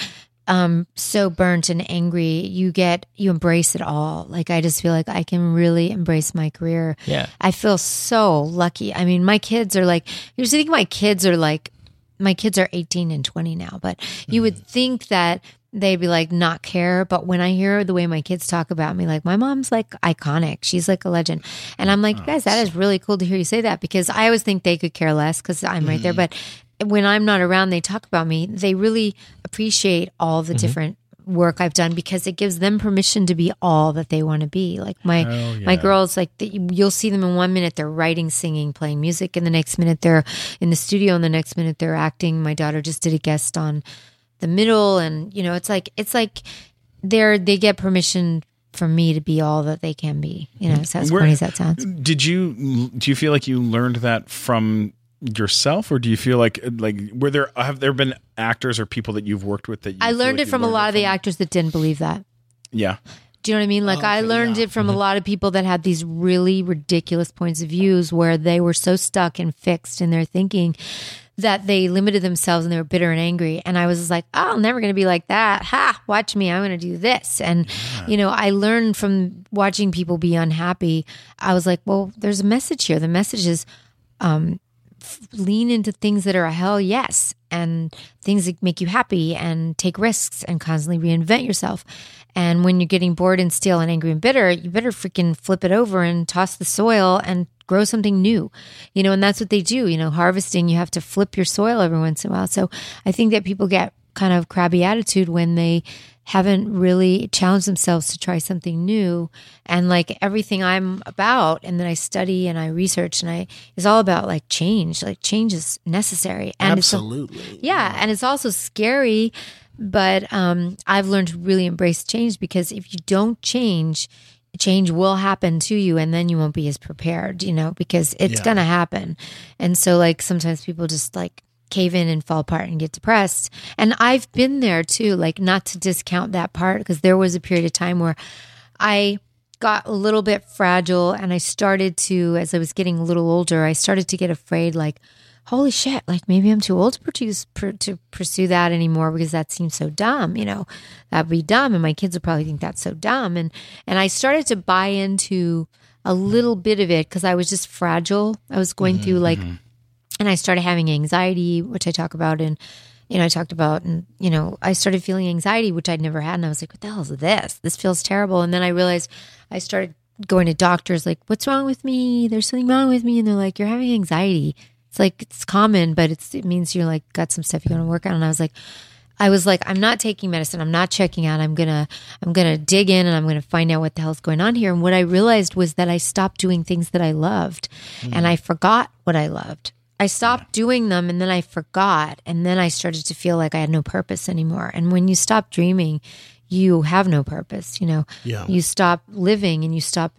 um so burnt and angry. You get you embrace it all. Like i just feel like i can really embrace my career. Yeah. i feel so lucky. I mean my kids are like you think my kids are like my kids are 18 and 20 now but you would think that they'd be like not care. But when i hear the way my kids talk about me like my mom's like iconic. She's like a legend. And i'm like guys that is really cool to hear you say that because i always think they could care less because i'm right there. Mm. But when i'm not around they talk about me. They really appreciate all the mm-hmm. different work i've done because it gives them permission to be all that they want to be. Like my my girls like the, you'll see them in one minute they're writing singing playing music. And the next minute they're in the studio. And the next minute they're acting. My daughter just did a guest on the middle and you know it's like it's like they're they get permission from me to be all that they can be you know so as Where- corny as that sounds. Did you do you feel like you learned that from yourself, or do you feel like like were there have there been actors or people that you've worked with that you i learned like it you from a learned lot of the actors that didn't believe that. Yeah, Do you know what I mean? Like I learned it from a mm-hmm. lot of people that had these really ridiculous points of views where they were so stuck and fixed in their thinking that they limited themselves and they were bitter and angry. And I was like, oh, I'm never going to be like that. Ha, watch me. I'm going to do this. And, you know, I learned from watching people be unhappy. I was like, well, there's a message here. The message is, um, lean into things that are a hell yes and things that make you happy and take risks and constantly reinvent yourself. And when you're getting bored and stale and angry and bitter, you better freaking flip it over and toss the soil and grow something new. You know, and that's what they do. You know, harvesting, you have to flip your soil every once in a while. So I think that people get kind of crabby attitude when they haven't really challenged themselves to try something new and like everything i'm about and that i study and i research and i is all about like change like change is necessary and it's Absolutely. yeah and it's also scary but um i've learned to really embrace change because if you don't change change will happen to you and then you won't be as prepared you know because it's Yeah. gonna happen and so like sometimes people just like cave in and fall apart and get depressed and i've been there too like not to discount that part because there was a period of time where i got a little bit fragile and i started to as i was getting a little older i started to get afraid like holy shit like maybe i'm too old to pursue pr- to pursue that anymore because that seems so dumb you know that'd be dumb and my kids would probably think that's so dumb and and i started to buy into a little bit of it because i was just fragile i was going through mm-hmm, like mm-hmm. and I started having anxiety, which I talk about in, you know, I talked about, and you know, I started feeling anxiety, which I'd never had, and I was like, "What the hell is this? This feels terrible." And then I realized I started going to doctors, like, "What's wrong with me? There's something wrong with me," and they're like, "You're having anxiety." It's like it's common, but it's it means you're like got some stuff you want to work on. And I was like, I was like, I'm not taking medicine. I'm not checking out. I'm gonna, I'm gonna dig in and I'm gonna find out what the hell's going on here. And what I realized was that I stopped doing things that I loved, and mm. I forgot what I loved. I stopped doing them, and then I forgot, and then I started to feel like I had no purpose anymore. And when you stop dreaming, you have no purpose. You know, Yeah. you stop living, and you stop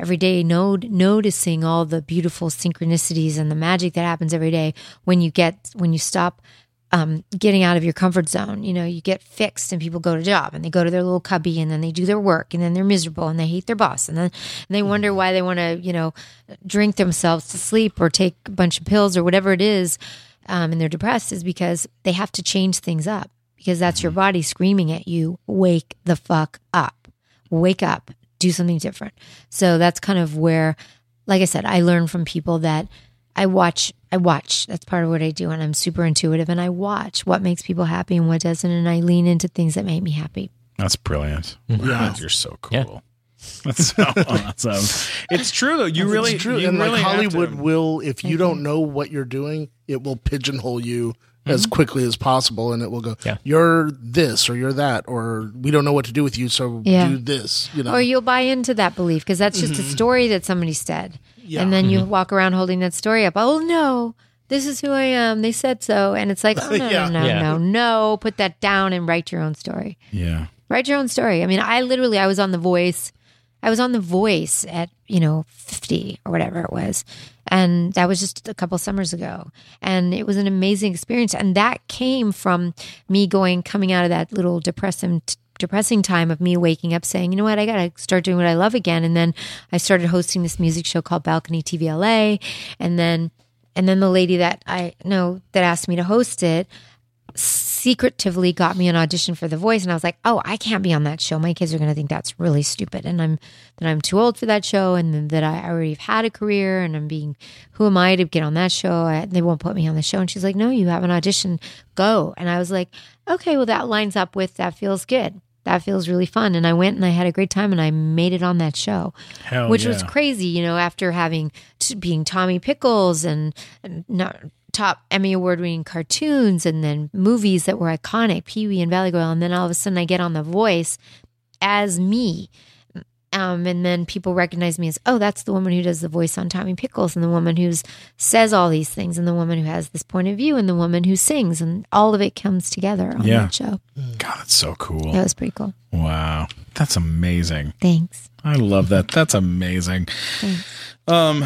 every day no- noticing all the beautiful synchronicities and the magic that happens every day when you get when you stop um, getting out of your comfort zone. You know, you get fixed and people go to job and they go to their little cubby and then they do their work and then they're miserable and they hate their boss and then and they wonder why they want to, you know, drink themselves to sleep or take a bunch of pills or whatever it is um, and they're depressed is because they have to change things up because that's your body screaming at you, wake the fuck up, wake up, do something different. So that's kind of where like I said, I learn from people that I watch. I watch. That's part of what I do, and I'm super intuitive. And I watch what makes people happy and what doesn't, and I lean into things that make me happy. That's brilliant. Yeah. You're so cool. Yeah. That's so awesome. It's true though. You really, true. you and really like Hollywood will, if you Mm-hmm. don't know what you're doing, it will pigeonhole you as mm-hmm. quickly as possible, and it will go, Yeah. "You're this or you're that," or "We don't know what to do with you, so Yeah. do this." You know, Or you'll buy into that belief because that's just a mm-hmm. story that somebody said. Yeah. And then you mm-hmm. walk around holding that story up. Oh, no, this is who I am. They said so. And it's like, oh, no, Yeah. no, no, Yeah. no, no. Put that down and write your own story. Yeah. Write your own story. I mean, I literally, I was on The Voice. I was on The Voice at, you know, 50 or whatever it was. And that was just a couple summers ago. And it was an amazing experience. And that came from me going, coming out of that little depressing, depressing time of me waking up saying, you know what, I got to start doing what I love again. And then I started hosting this music show called Balcony TV LA. And then, and then the lady that I know that asked me to host it, secretively got me an audition for The Voice, and I was like, "Oh, I can't be on that show. My kids are going to think that's really stupid, and I'm that I'm too old for that show, and that I already have had a career, and I'm being who am I to get on that show? I, they won't put me on the show." And she's like, "No, you have an audition. Go." And I was like, "Okay, well, that lines up with that feels good." That feels really fun. And I went and I had a great time and I made it on that show Hell which was crazy, you know, after having being Tommy Pickles and, and not, top Emmy award winning cartoons and then movies that were iconic, Pee Wee and Valley Girl, and then all of a sudden I get on The Voice as me. Um, and then people recognize me as, oh, that's the woman who does the voice on Tommy Pickles, and the woman who says all these things, and the woman who has this point of view, and the woman who sings, and all of it comes together on Yeah. that show. God, that's so cool. That was pretty cool. Wow. That's amazing. Thanks. I love that. That's amazing. Um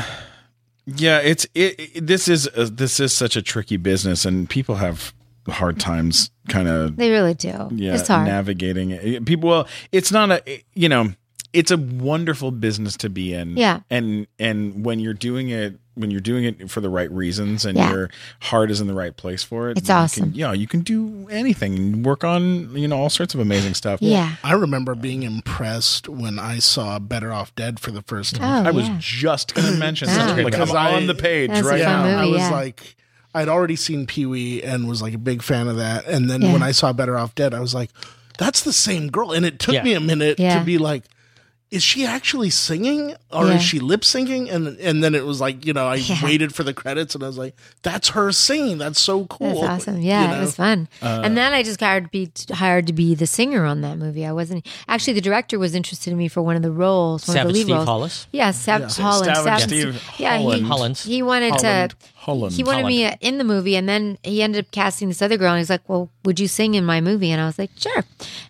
yeah, it's it, it this is uh, this is such a tricky business and people have hard times kind of They really do. yeah it's hard. navigating it. People well, it's not a you know, it's a wonderful business to be in. Yeah. And and when you're doing it when you're doing it for the right reasons and Yeah. your heart is in the right place for it. It's you awesome. Can, yeah, you can do anything and work on, you know, all sorts of amazing stuff. yeah. I remember being impressed when I saw Better Off Dead for the first time. Oh, I was yeah. just going to mention Wow. something like I'm I- on the page right fun now. I was yeah. like, I'd already seen Pee Wee and was like a big fan of that. And then Yeah. when I saw Better Off Dead, I was like, that's the same girl. And it took Yeah. me a minute Yeah. to be like, is she actually singing or Yeah. is she lip syncing? And and then it was like, you know, I Yeah. waited for the credits and I was like, that's her singing. That's so cool. That's awesome. Yeah, You know? it was fun. Uh, and then I just got hired to be hired to be the singer on that movie. I wasn't actually the director was interested in me for one of the roles, one of the lead Steve roles. Hollis. Yeah, Sav- Holland. Savage Savage Steve yeah, he, Holland. Hollins. he wanted Holland. to. Holland. He wanted me in the movie, and then he ended up casting this other girl. And he's like, "Well, would you sing in my movie?" And I was like, "Sure."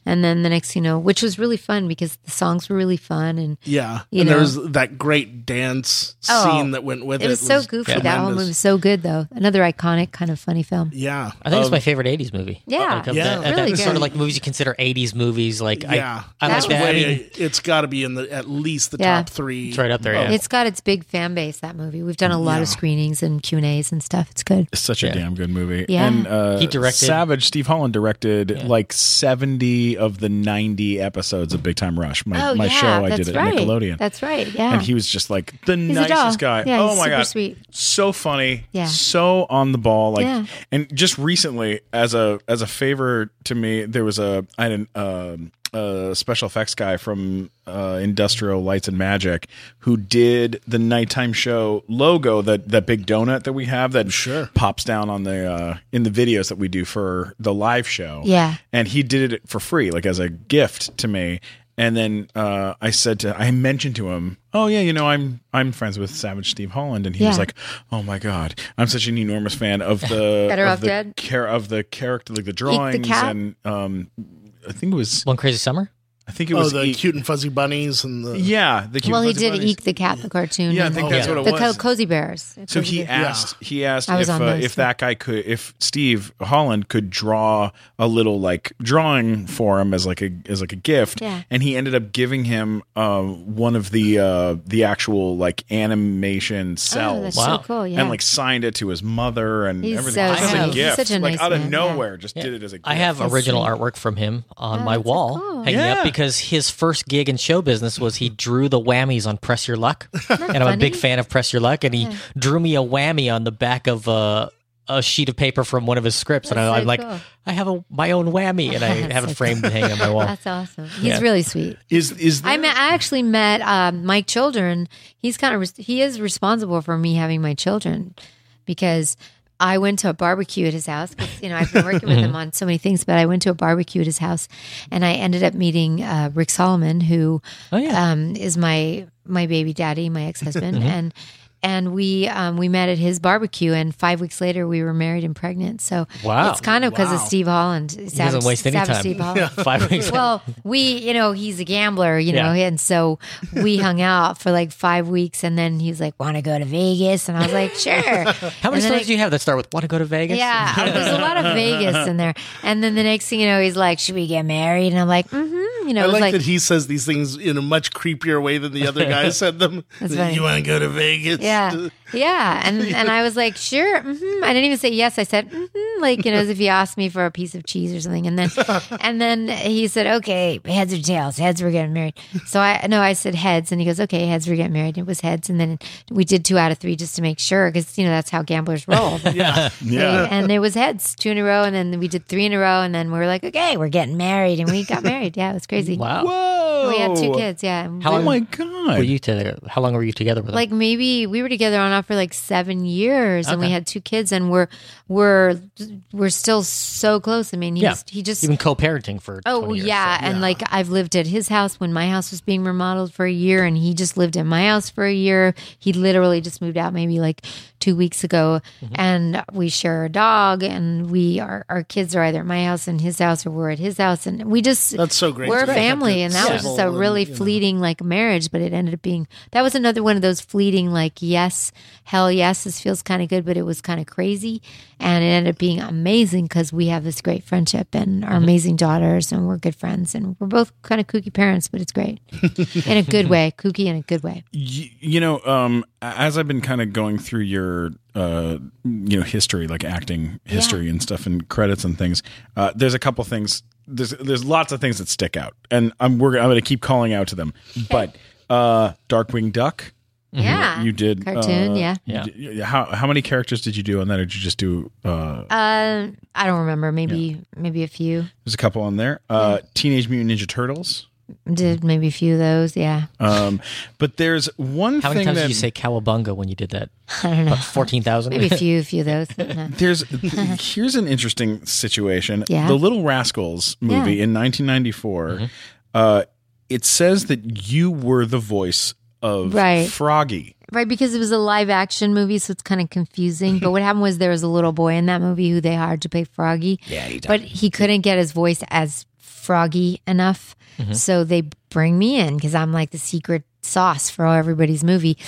And then the next, you know, which was really fun because the songs were really fun, and Yeah. You and know. there was that great dance Oh, scene that went with it. it was so goofy. That whole movie was so good, though. Another iconic kind of funny film. Yeah. I think it's um, my favorite '80s movie. Yeah. like, of Yeah. that- Really that's sort of like movies you consider '80s movies. Like Yeah. I, I That like was that. I mean, it's got to be in the at least the Yeah. top three. it's right up there. Yeah. It's got its big fan base. That movie. We've done a lot of screenings and Q and A's and stuff. It's good. It's such a Yeah. damn good movie. Yeah. And uh, He directed- Savage. Steve Holland directed like seventy of the ninety episodes of Big Time Rush. My, Oh my yeah, show I that's did at right. Nickelodeon. That's right. Yeah. and he was just like the a nicest guy. Yeah, oh he's my super god, sweet. so funny, Yeah. so on the ball. Like, Yeah. and just recently, as a as a favor to me, there was a I had an um, a special effects guy from uh, Industrial Lights and Magic who did the nighttime show logo that that big donut that we have that Sure. pops down on the uh, in the videos that we do for the live show. Yeah. and he did it for free, like as a gift to me. And then uh, I said to, I mentioned to him, "Oh yeah, you know, I'm I'm friends with Savage Steve Holland," and he was like, "Oh my god, I'm such an enormous fan of the Better of Off the Dead? char- of the character, like the drawings, cat? and um, I think it was, One Crazy Summer. I think it Oh, was, the Eek- cute and fuzzy bunnies and the yeah, the cute well, he fuzzy did bunnies. Eek the Cat, the cartoon. Yeah, I think the, that's what it the was. Co- Cozy Bears. So Cozy he Bears. asked. He asked I was if on uh, if that guy could, if Steve Holland could draw a little like drawing for him as like a as like a gift, Yeah. and he ended up giving him uh, one of the uh, the actual like animation Oh, cells. that's Wow. so cool. Yeah. And like signed it to his mother and He's everything so just as sweet. a He's gift, such a like nice out of man, nowhere. Just did it as a gift. I have original artwork from him on Oh, my wall hanging up because because his first gig in show business was he drew the whammies on Press Your Luck, and I'm a big fan of Press Your Luck, and he drew me a whammy on the back of a, a sheet of paper from one of his scripts, and That's I, so I'm like, cool. I have a, my own whammy, and I That's have so it framed and hanging on my wall. That's awesome. He's Yeah. really sweet. Is is there, I met, I actually met um, Mike Children. He's kind of res- he is responsible for me having my children because I went to a barbecue at his house. 'cause, you know, I've been working with him on so many things, but I went to a barbecue at his house, and I ended up meeting uh, Rick Salomon, who Oh, yeah. um, is my my baby daddy, my ex husband, and and we um, we met at his barbecue, and five weeks later we were married and pregnant. So Wow. it's kind of because of Steve Holland. he doesn't waste any time. Steve Holland. Five weeks. Well, we, you know, he's a gambler, you know, Yeah. and so we hung out for like five weeks, and then he's like, "Want to go to Vegas?" And I was like, "Sure." How many and stories do you have that start with "Want to go to Vegas"? Yeah, there's a lot of Vegas in there. And then the next thing you know, he's like, "Should we get married?" And I'm like, "Mm-hmm." You know, I like, like, that he says these things in a much creepier way than the other guy said them. That's funny. You want to go to Vegas? yeah, yeah. yeah. And and I was like, "Sure." Mm-hmm. I didn't even say yes. I said, mm-hmm, like you know, as if he asked me for a piece of cheese or something. And then and then he said, "Okay, heads or tails? Heads, we're getting married." So I no, I said heads, and he goes, "Okay, heads, we're getting married." And it was heads, and then we did two out of three just to make sure, because you know that's how gamblers roll. Yeah. Yeah. and it was heads two in a row, and then we did three in a row, and then we were like, "Okay, we're getting married," and we got married. Yeah, it was crazy. Wow. Whoa! We had two kids. Yeah. How Oh my god! were you together? How long were you together with him? like maybe we were together on and off for like seven years and we Okay. had two kids and we're we're we're still so close i mean he's, yeah, he just You've been co-parenting for. Oh 20 years, yeah, so- and like I've lived at his house when my house was being remodeled for a year, and he just lived in my house for a year. He literally just moved out maybe like two weeks ago, Mm-hmm. and we share a dog, and we our our kids are either at my house and his house, or we're at his house, and we just That's so great. We're a family, and that was just a and, really know. fleeting like marriage, but it ended up being that was another one of those fleeting like yes, hell yes, this feels kind of good, but it was kind of crazy, and it ended up being amazing because we have this great friendship and Mm-hmm. our amazing daughters, and we're good friends, and we're both kind of kooky parents, but it's great in a good way, kooky in a good way. Y- you know, um, as I've been kind of going through your, uh, you know, history, like acting history and stuff, and credits and things, uh, there's a couple things. There's there's lots of things that stick out, and I'm we're I'm going to keep calling out to them. But uh, Darkwing Duck, Yeah, you did cartoon, uh, yeah. Yeah. did- how how many characters did you do on that, or did you just do? Uh, Uh, I don't remember. Maybe maybe a few. there's a couple on there. Uh, Teenage Mutant Ninja Turtles. Did maybe a few of those. Yeah, Um, but there's one How many thing times that did you say cowabunga when you did that? I don't know. Fourteen thousand. Maybe a few, a few of those. There's here's an interesting situation. Yeah. The Little Rascals movie Yeah. in 1994. Uh, it says that you were the voice of Right. Froggy. Right, because it was a live action movie, so it's kind of confusing. But what happened was there was a little boy in that movie who they hired to play Froggy. Yeah, he But he couldn't get his voice as Froggy enough. Mm-hmm. So they bring me in because I'm like the secret sauce for everybody's movie.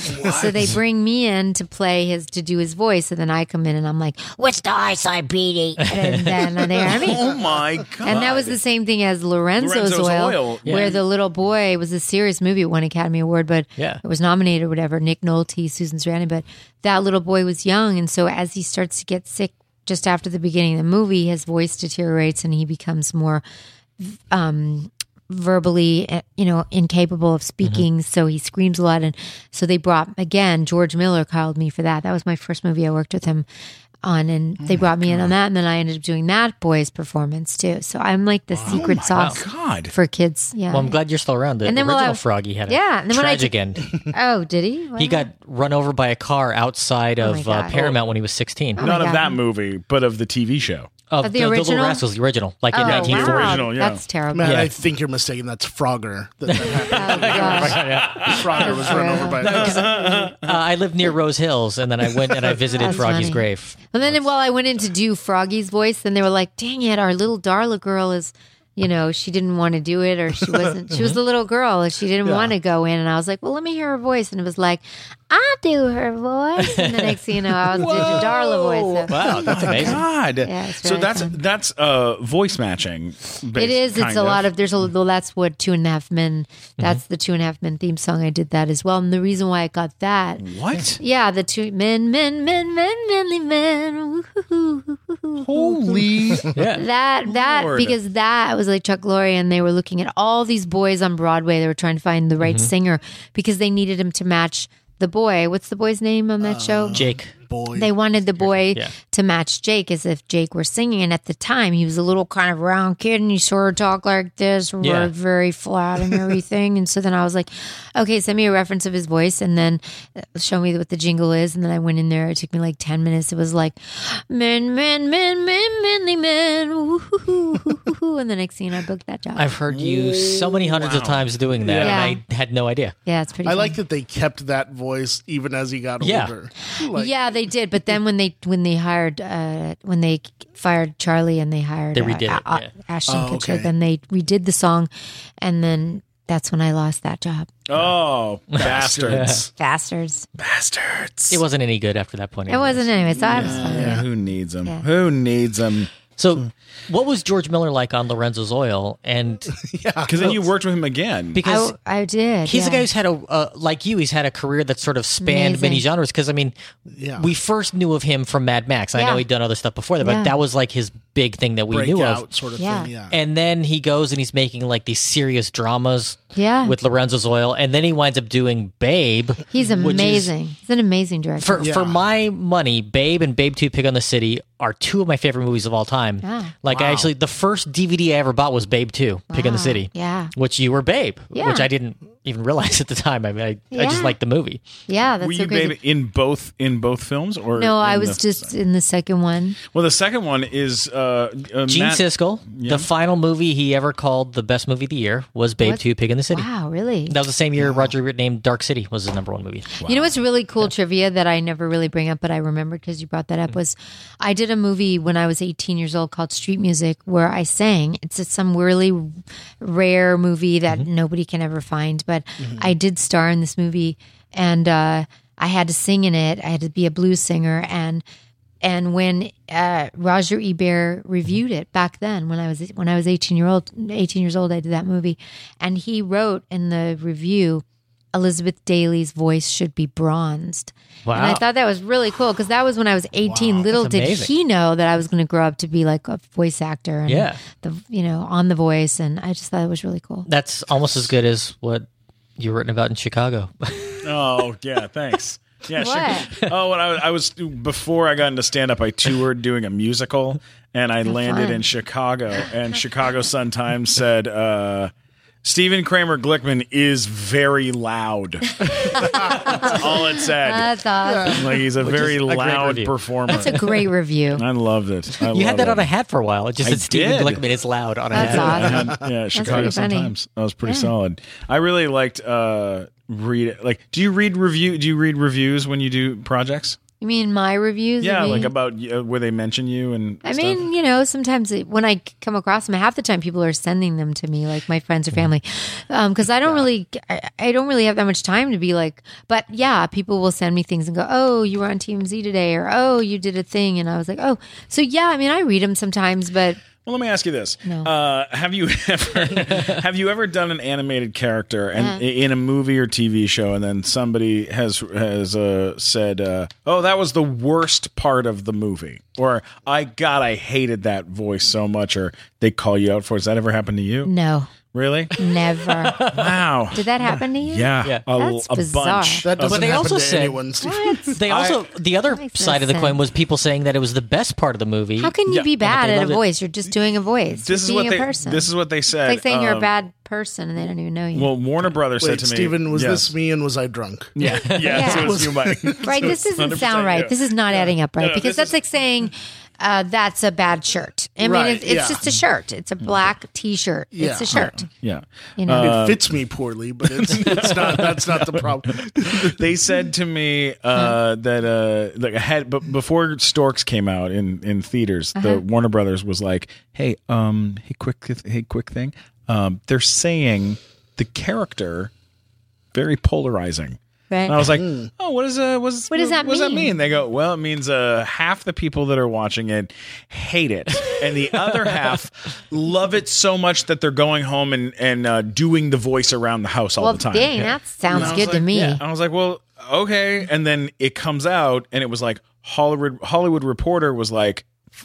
So they bring me in to play his to do his voice, and then I come in and I'm like, "What's the eyesight, Petey?" And then they hear me. Oh my god! And that was the same thing as Lorenzo's, Lorenzo's Oil, Oil, yeah. where the little boy was a serious movie. It won Academy Award, but Yeah. it was nominated or whatever. Nick Nolte, Susan Sarandon, but that little boy was young, and so as he starts to get sick just after the beginning of the movie, his voice deteriorates and he becomes more um, verbally, uh, you know, incapable of speaking. So he screams a lot. And so they brought, again, George Miller called me for that. That was my first movie I worked with him on. And they brought me in on that. And then I ended up doing that boy's performance too. So I'm like the secret sauce God. for kids. Yeah. Well, I'm glad you're still around. The And then while original I- Froggy had a Yeah, and then when I tragic did- end. oh, did he? He got run over by a car outside Oh of uh, God. Paramount when he was 16. Oh Not of God. that movie, but of the TV show. Of Of the the, original? Little Rascals, the original, like in Oh, 1940. wow. original, yeah. That's terrible. Man, Yeah. I think you're mistaken. That's Frogger. That, that Oh, gosh. Frogger was run over by a car. Uh, I lived near Rose Hills, and then I went and I visited That's Froggy's funny. grave. And then while I went in to do Froggy's voice, then they were like, dang it, our little Darla girl is, you know, she didn't want to do it or she wasn't, she was uh-huh. the little girl and she didn't want to go in. And I was like, well, let me hear her voice. And it was like, I'll do her voice. And the next thing you know, I was doing the Darla voice. So Wow, that's oh amazing. God. Yeah, it's so that's fun. that's uh voice matching. It is. It's a lot of. There's a. Mm-hmm. Well, that's what Two and a Half Men. Mm-hmm. That's the Two and a Half Men theme song. I did that as well. And the reason why I got that. what? Yeah, the two men, men, men, men, manly men. Holy Yeah. That that Lord. because that was like Chuck Lorre, and they were looking at all these boys on Broadway. They were trying to find the right mm-hmm. singer because they needed him to match the boy. What's the boy's name on that uh, show? Jake. Boy. They wanted the boy Yeah. to match Jake as if Jake were singing. And at the time, he was a little kind of round kid and he sort of talked like this, Yeah. very flat and everything. and so then I was like, okay, send me a reference of his voice and then show me what the jingle is. And then I went in there. It took me like 10 minutes. It was like, men, men, men, men, manly men. And the next scene, I booked that job. I've heard you so many hundreds of times doing that, Yeah. and I had no idea. yeah, it's pretty I fun. like that they kept that voice even as he got Yeah. older. Like, yeah, they did. But then when they when they hired uh, when they fired Charlie and they hired They uh, it, A- A- yeah. Ashton Oh, Kutcher, okay. then they redid the song, and then that's when I lost that job. Oh, bastards. Bastards. bastards. It wasn't any good after that point. It wasn't anyway. So I was fine. Yeah, who needs them? Yeah. Who needs them? So, what was George Miller like on Lorenzo's Oil? And yeah, Because then you worked with him again. because I, I did. he's yeah. the guy who's had a uh, like you, he's had a career that sort of spanned Amazing. many genres. Because I mean, Yeah. we first knew of him from Mad Max. I Yeah. know he'd done other stuff before that, but Yeah. that was like his big thing that we knew breakout of. sort of Yeah. thing. Yeah. And then he goes and he's making like these serious dramas Yeah. with Lorenzo's Oil, and then he winds up doing Babe. He's which is- amazing. He's an amazing director. For Yeah. for my money, Babe and Babe Two Pig on the City are two of my favorite movies of all time. Yeah. Like I actually, the first DVD I ever bought was Babe Two Pig on the City. Yeah. which you were Babe, Yeah. which I didn't even realize at the time. I mean, I, I just liked the movie. yeah, that's Were so you crazy. babe in both in both films or no, I was the- just in the second one. well. The second one is uh, uh, Gene Matt- Siskel, the final movie he ever called the best movie of the year was Babe What? Two Pig in the City. Wow, really? That was the same year Roger Ebert named Dark City was his number one movie. You know what's really cool trivia that I never really bring up, but I remembered because you brought that up was I did a movie when I was 18 years old called Street Music where I sang. It's some really rare movie that nobody can ever find, but I did star in this movie and uh, I had to sing in it. I had to be a blues singer and and when uh, Roger Ebert reviewed it back then, when I was when I was eighteen year old, eighteen years old, I did that movie, and he wrote in the review, Elizabeth Daily's voice should be bronzed. Wow. And I thought that was really cool because that was when I was eighteen. Little did amazing. he know that I was going to grow up to be like a voice actor, and Yeah. the you know on the voice, and I just thought it was really cool. That's almost as good as what you were written about in Chicago. Oh yeah, thanks. Yeah. What? Chi- oh, when I was, I was before I got into stand up, I toured doing a musical, and I landed fun. in Chicago, and Chicago Sun Times said. uh Stephen Kramer Glickman is very loud. That's all it said. That's awesome. Like he's a very a loud performer. That's a great review. I loved it. I you had that it. on a hat for a while. It just I said Stephen did. Glickman is loud on a That's hat. awesome. Had- yeah, Chicago pretty funny. sometimes. That was pretty Yeah. solid. I really liked uh read it. like do you read review do you read reviews when you do projects? You mean my reviews? Yeah, me? like about uh, where they mention you and I stuff? mean, you know, sometimes it, when I come across them, half the time people are sending them to me, like my friends or family, because I don't really, I, I don't really have that much time to be like. But yeah, people will send me things and go, "Oh, you were on TMZ today," or "Oh, you did a thing," and I was like, "Oh." So yeah, I mean, I read them sometimes, but Well, let me ask you this: No. uh, Have you ever have you ever done an animated character and Uh-huh. in a movie or TV show, and then somebody has has uh, said, uh, "Oh, that was the worst part of the movie," or "I God, I hated that voice so much," or they call you out for? it. Has that ever happened to you? no, Really? never. Wow. Did that happen to you? Yeah, Yeah. a, That's a bizarre. bunch. That doesn't they happen also to said- anyone, Steve. They also the other Makes no side of the coin sense. was people saying that it was the best part of the movie. How can you Yeah, be bad they at a loved it. voice? You're just doing a voice. This you're is being what a they. person. This is what they said. it's like saying you're a Um, bad person and they don't even know you. Well, Warner Brothers said Wait, to me, Steven, was Yes. this me and was I drunk? Yeah, yeah, Yeah. it was you, Mike. right? This doesn't sound right. This is not adding up right No, because this that's is- like saying uh, that's a bad shirt. I mean, Right, it's, it's yeah. just a shirt. It's a black T-shirt. It's a shirt. Yeah. You know, it fits me poorly, but it's, it's not. That's not the problem. they said to me uh, that uh, like ahead, but before Storks came out in in theaters, the Warner Brothers was like, "Hey, um, hey, quick, hey, quick thing. Um, they're saying the character very polarizing." Right? And I was like, "Oh, what is uh, what's, What does that what does that mean? mean?" They go, "Well, it means uh, half the people that are watching it hate it, and the other half love it so much that they're going home and and uh, doing the voice around the house all well, the time." dang, Yeah. that sounds And I was good to me. yeah. I was like, well, okay. And then it comes out, and it was like Hollywood Hollywood Reporter was like,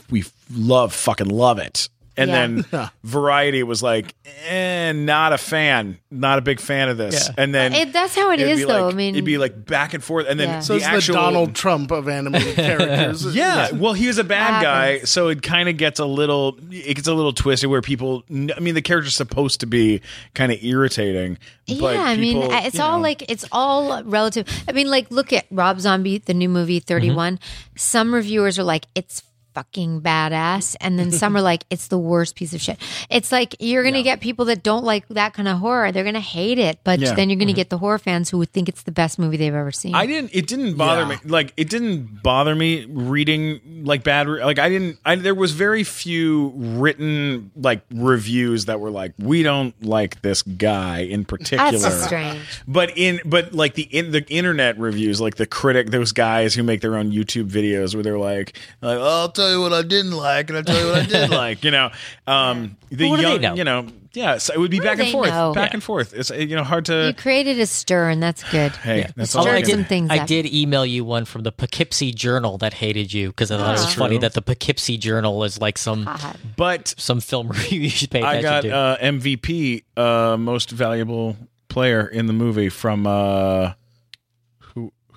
we love fucking love it. And Yeah. then Variety was like, eh, not a fan, not a big fan of this, Yeah. and then It- that's how it it'd is, be though. like- I mean- it'd be like back and forth, and then Yeah. So the it's actual the Donald Trump of animated characters. Yeah, well, he was a bad Happens. guy, so it kind of gets a little, it gets a little twisted where people. I mean, the character's supposed to be kind of irritating. But yeah, I mean, people, it's you all know. like it's all relative. I mean, like look at Rob Zombie, the new movie Thirty One. Mm-hmm. Some reviewers are like, it's fucking badass, and then some are like, it's the worst piece of shit. It's like you're gonna get people that don't like that kind of horror. They're gonna hate it, but Yeah. then you're gonna mm-hmm. get the horror fans who would think it's the best movie they've ever seen. I didn't. It didn't bother Yeah. me. Like it didn't bother me reading like bad. re- Like I didn't. I, there was very few written like reviews that were like, we don't like this guy in particular. That's strange. But in but like the in the internet reviews, like the critic, those guys who make their own YouTube videos where they're like, like oh, I'll tell you what I didn't like, and I'll tell you what I did like. You know, um, the what do they young, know? you know, yeah. So it would be What back and forth, know? back Yeah. and forth. It's you know hard to. You to. created a stir, and that's good. Hey, that's all I I some did, things I up. did email you one from the Poughkeepsie Journal that hated you because I thought it was That's funny that the Poughkeepsie Journal is like some God. But some film review you should pay I got uh, MVP, uh, most valuable player in the movie from uh,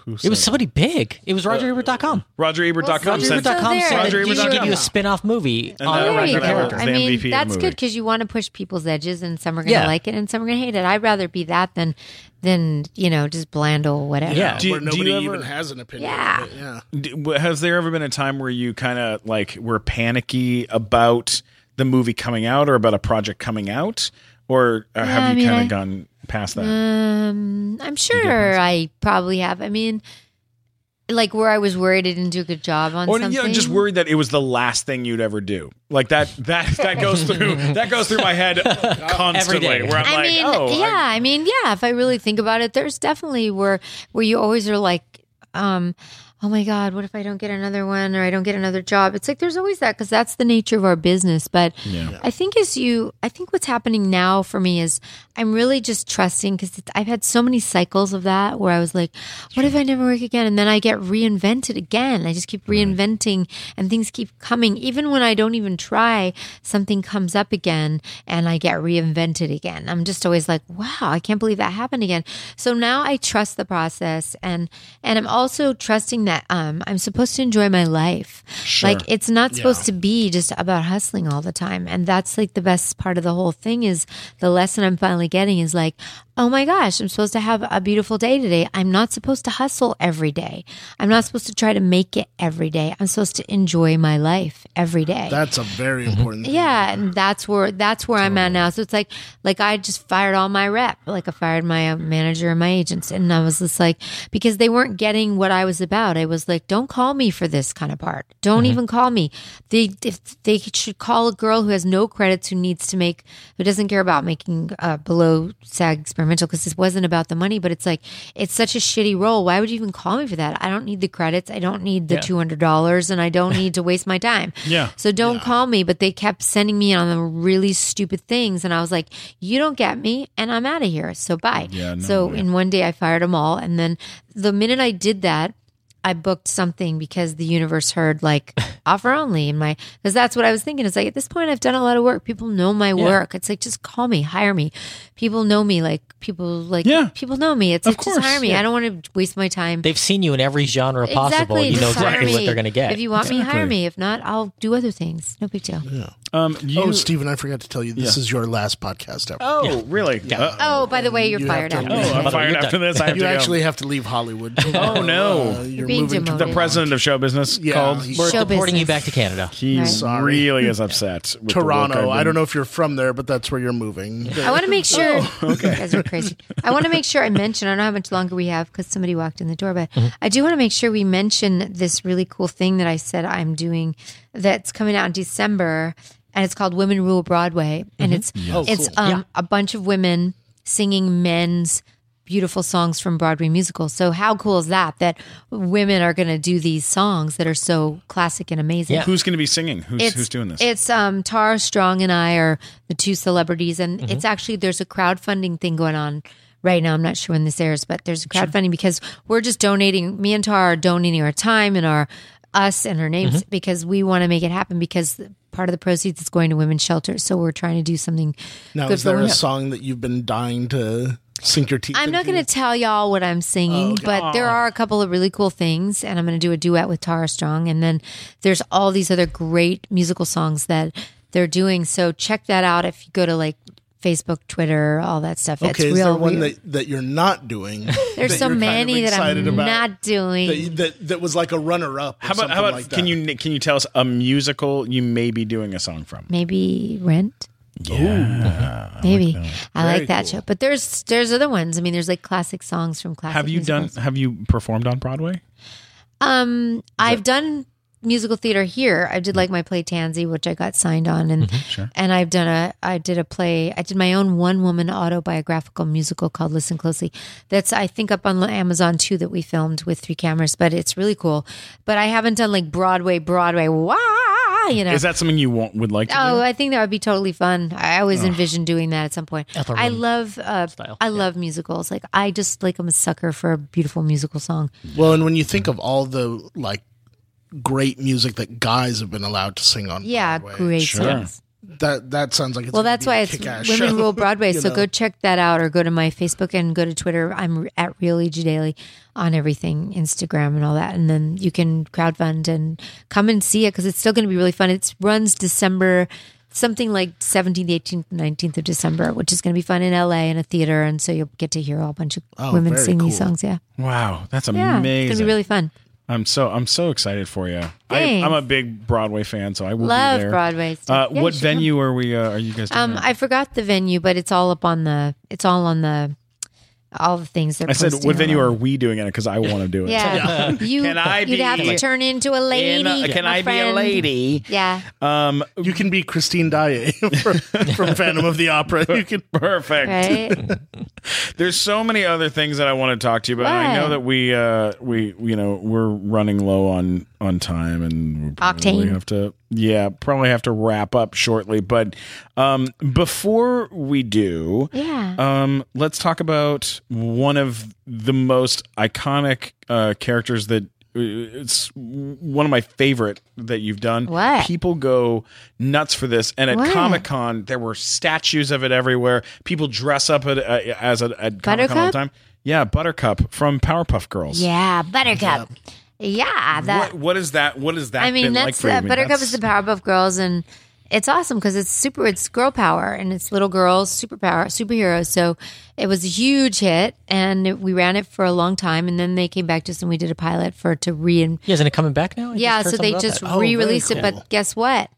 who who it was said- somebody big. It was RogerEbert.com. RogerEbert.com. Well, said- so RogerEbert.com there. said Roger that you should give you a spin-off movie And on that- a There you regular go. Character. I the mean, MVP of the that's movie. good because you want to push people's edges, and some are going to Yeah. like it, and some are going to hate it. I'd rather be that than than you know just bland old whatever. Yeah. Do you- where do you ever- even has an opinion. Yeah. But yeah. D- w- Has there ever been a time where you kind of like were panicky about the movie coming out or about a project coming out, or uh, I have you mean, kind I- of gone past that? Um, I'm sure I probably have. I mean, like where I was worried I didn't do a good job on or something. you know, just worried that it was the last thing you'd ever do. Like that that that goes through that goes through my head constantly. day. Where I'm I like, mean, oh, yeah. I- I, mean, yeah. If I really think about it, there's definitely where where you always are like, um, oh my god, what if I don't get another one or I don't get another job? It's like there's always that because that's the nature of our business. But I think as you, I think what's happening now for me is I'm really just trusting because I've had so many cycles of that where I was like, what if I never work again? And then I get reinvented again. I just keep reinventing and things keep coming. Even when I don't even try, something comes up again and I get reinvented again. I'm just always like, wow, I can't believe that happened again. So now I trust the process and, and I'm also trusting that, um, I'm supposed to enjoy my life. Like it's not supposed to be just about hustling all the time. And that's like the best part of the whole thing is the lesson I'm finally getting is like, oh my gosh, I'm supposed to have a beautiful day today. I'm not supposed to hustle every day. I'm not supposed to try to make it every day. I'm supposed to enjoy my life every day. That's a very important thing. yeah, and that's where that's where I'm at now. So it's like like I just fired all my rep, like I fired my uh, manager and my agents, and I was just like because they weren't getting what I was about. I was like, don't call me for this kind of part. Don't even call me. They if they should call a girl who has no credits who needs to make who doesn't care about making uh, below SAG experimental because this wasn't about the money, but it's like it's such a shitty role. Why would you even call me for that? I don't need the credits. I don't need the Yeah. two hundred dollars, and I don't need to waste my time. Yeah. So don't call me. But they kept sending me on the really stupid things. And I was like, you don't get me and I'm out of here. So bye. Yeah, no so way. in one day I fired them all. And then the minute I did that, I booked something because the universe heard like offer only in my because that's what I was thinking. It's like at this point I've done a lot of work. People know my work. It's like just call me, hire me. People know me. Like people like Yeah. people know me. It's Of like course, just hire me. yeah. I don't want to waste my time. They've seen you in every genre possible. Exactly. You know just hire exactly what they're going to get. If you want me, hire me. If not, I'll do other things. No big deal. um, you, Oh, Stephen, I forgot to tell you this Yeah. is your last podcast ever. oh, really? Uh, Oh, by the way, you're You fired have out. to- oh, I'm fired you're after this. I have you to actually have to leave Hollywood. Oh, no. Uh, you're being moving to demoted. the president of show business Yeah, called. he- We're deporting you back to Canada. He Right. Really is upset. With the work Toronto. I've I been- don't know if you're from there, but that's where you're moving. I want to make sure. Oh, You guys are crazy. I want to make sure I mention. I don't know how much longer we have because somebody walked in the door, but Mm-hmm. I do want to make sure we mention this really cool thing that I said I'm doing that's coming out in December, and it's called Women Rule Broadway, Mm-hmm. and it's Oh, it's cool. um, a bunch of women singing men's beautiful songs from Broadway musicals. So how cool is that? That women are going to do these songs that are so classic and amazing. Yeah. Who's going to be singing? Who's, who's doing this? It's um Tara Strong and I are the two celebrities, and Mm-hmm. it's actually there's a crowdfunding thing going on right now. I'm not sure when this airs, but there's a crowdfunding because we're just donating. Me and Tara are donating our time and our us and her names Mm-hmm. because we want to make it happen because part of the proceeds is going to women's shelters. So we're trying to do something Now, good is for there a song that you've been dying to sink your teeth I'm not going to tell y'all what I'm singing, oh, but there are a couple of really cool things, and I'm going to do a duet with Tara Strong, and then there's all these other great musical songs that they're doing. So check that out if you go to like Facebook, Twitter, all that stuff. Okay, it's is real. there one weird. that, that you're not doing? there's so you're kind of many that I'm about? not doing. that, that that was like a runner up. How about how about like can you can you tell us a musical you may be doing a song from? Maybe Rent. Yeah. Uh-huh. Maybe I like, Very that cool. show. But there's there's other ones. I mean, there's like classic songs from classic. Have you done have you performed on Broadway? Um, I've done musical theater here. I did mm-hmm. like my play Tanzi, which I got signed on, and mm-hmm. and I've done a I did a play. I did my own one woman autobiographical musical called Listen Closely. That's I think up on Amazon too that we filmed with three cameras, but it's really cool. But I haven't done like Broadway, Broadway. Wow, you know. Is that something you want would like to Oh, do? I think that would be totally fun. I always envisioned doing that at some point. Ethel I love, uh, style. I love musicals. Like I just like I'm a sucker for a beautiful musical song. Well, and when you think of all the like great music that guys have been allowed to sing on, Yeah, Broadway, great Sure. songs. That that sounds like it's Well, gonna that's be a why it's kick-ass Women show, Rule Broadway. So know? go check that out, or go to my Facebook and go to Twitter. I'm at Real G Daily on everything, Instagram and all that, and then you can crowdfund and come and see it because it's still going to be really fun. It runs December. Something like 17th, 18th, 19th of December, which is going to be fun in LA in a theater. And so you'll get to hear a whole bunch of Oh, women very sing these songs. Yeah. Wow, that's Yeah. amazing. It's going to be really fun. I'm so I'm so excited for you. I, Thanks. I'm a big Broadway fan, so I will Love be there. Broadway Uh, stuff. Yeah, what you should come. venue are we? Uh, are you guys? Doing Um, that? I forgot the venue, but it's all up on the. It's all on the. All the things they're. I said, what venue all are we doing it? Because I want to do it. Yeah, you. Can I You'd have to turn into a lady. In a- can my I be a friend. lady? Yeah. Um, You can be Christine Daae from, from Phantom of the Opera. You can. perfect. Right. There's so many other things that I want to talk to you about. I know that we, uh, we, you know, we're running low on on time, and we probably Octane. have to, yeah, probably have to wrap up shortly. But um, before we do, Yeah. Um, let's talk about one of the most iconic uh, characters that uh, it's one of my favorite that you've done. What? People go nuts for this, and at Comic Con there were statues of it everywhere. People dress up at, uh, as a, at Comic Con all the time. Yeah, Buttercup from Powerpuff Girls. yeah. Buttercup. Yeah. That. What, what is that? What is that? I mean, been like that's for you? I uh, mean, Buttercup that's- is the Powerpuff Girls, and it's awesome because it's super. It's girl power, and it's little girls, superpower, superheroes. So it was a huge hit, and it- we ran it for a long time, and then they came back to us, and we did a pilot for to re. Yeah, isn't it coming back now? I Yeah, just heard so they something about just that. Oh, very re-released it. cool. But guess what?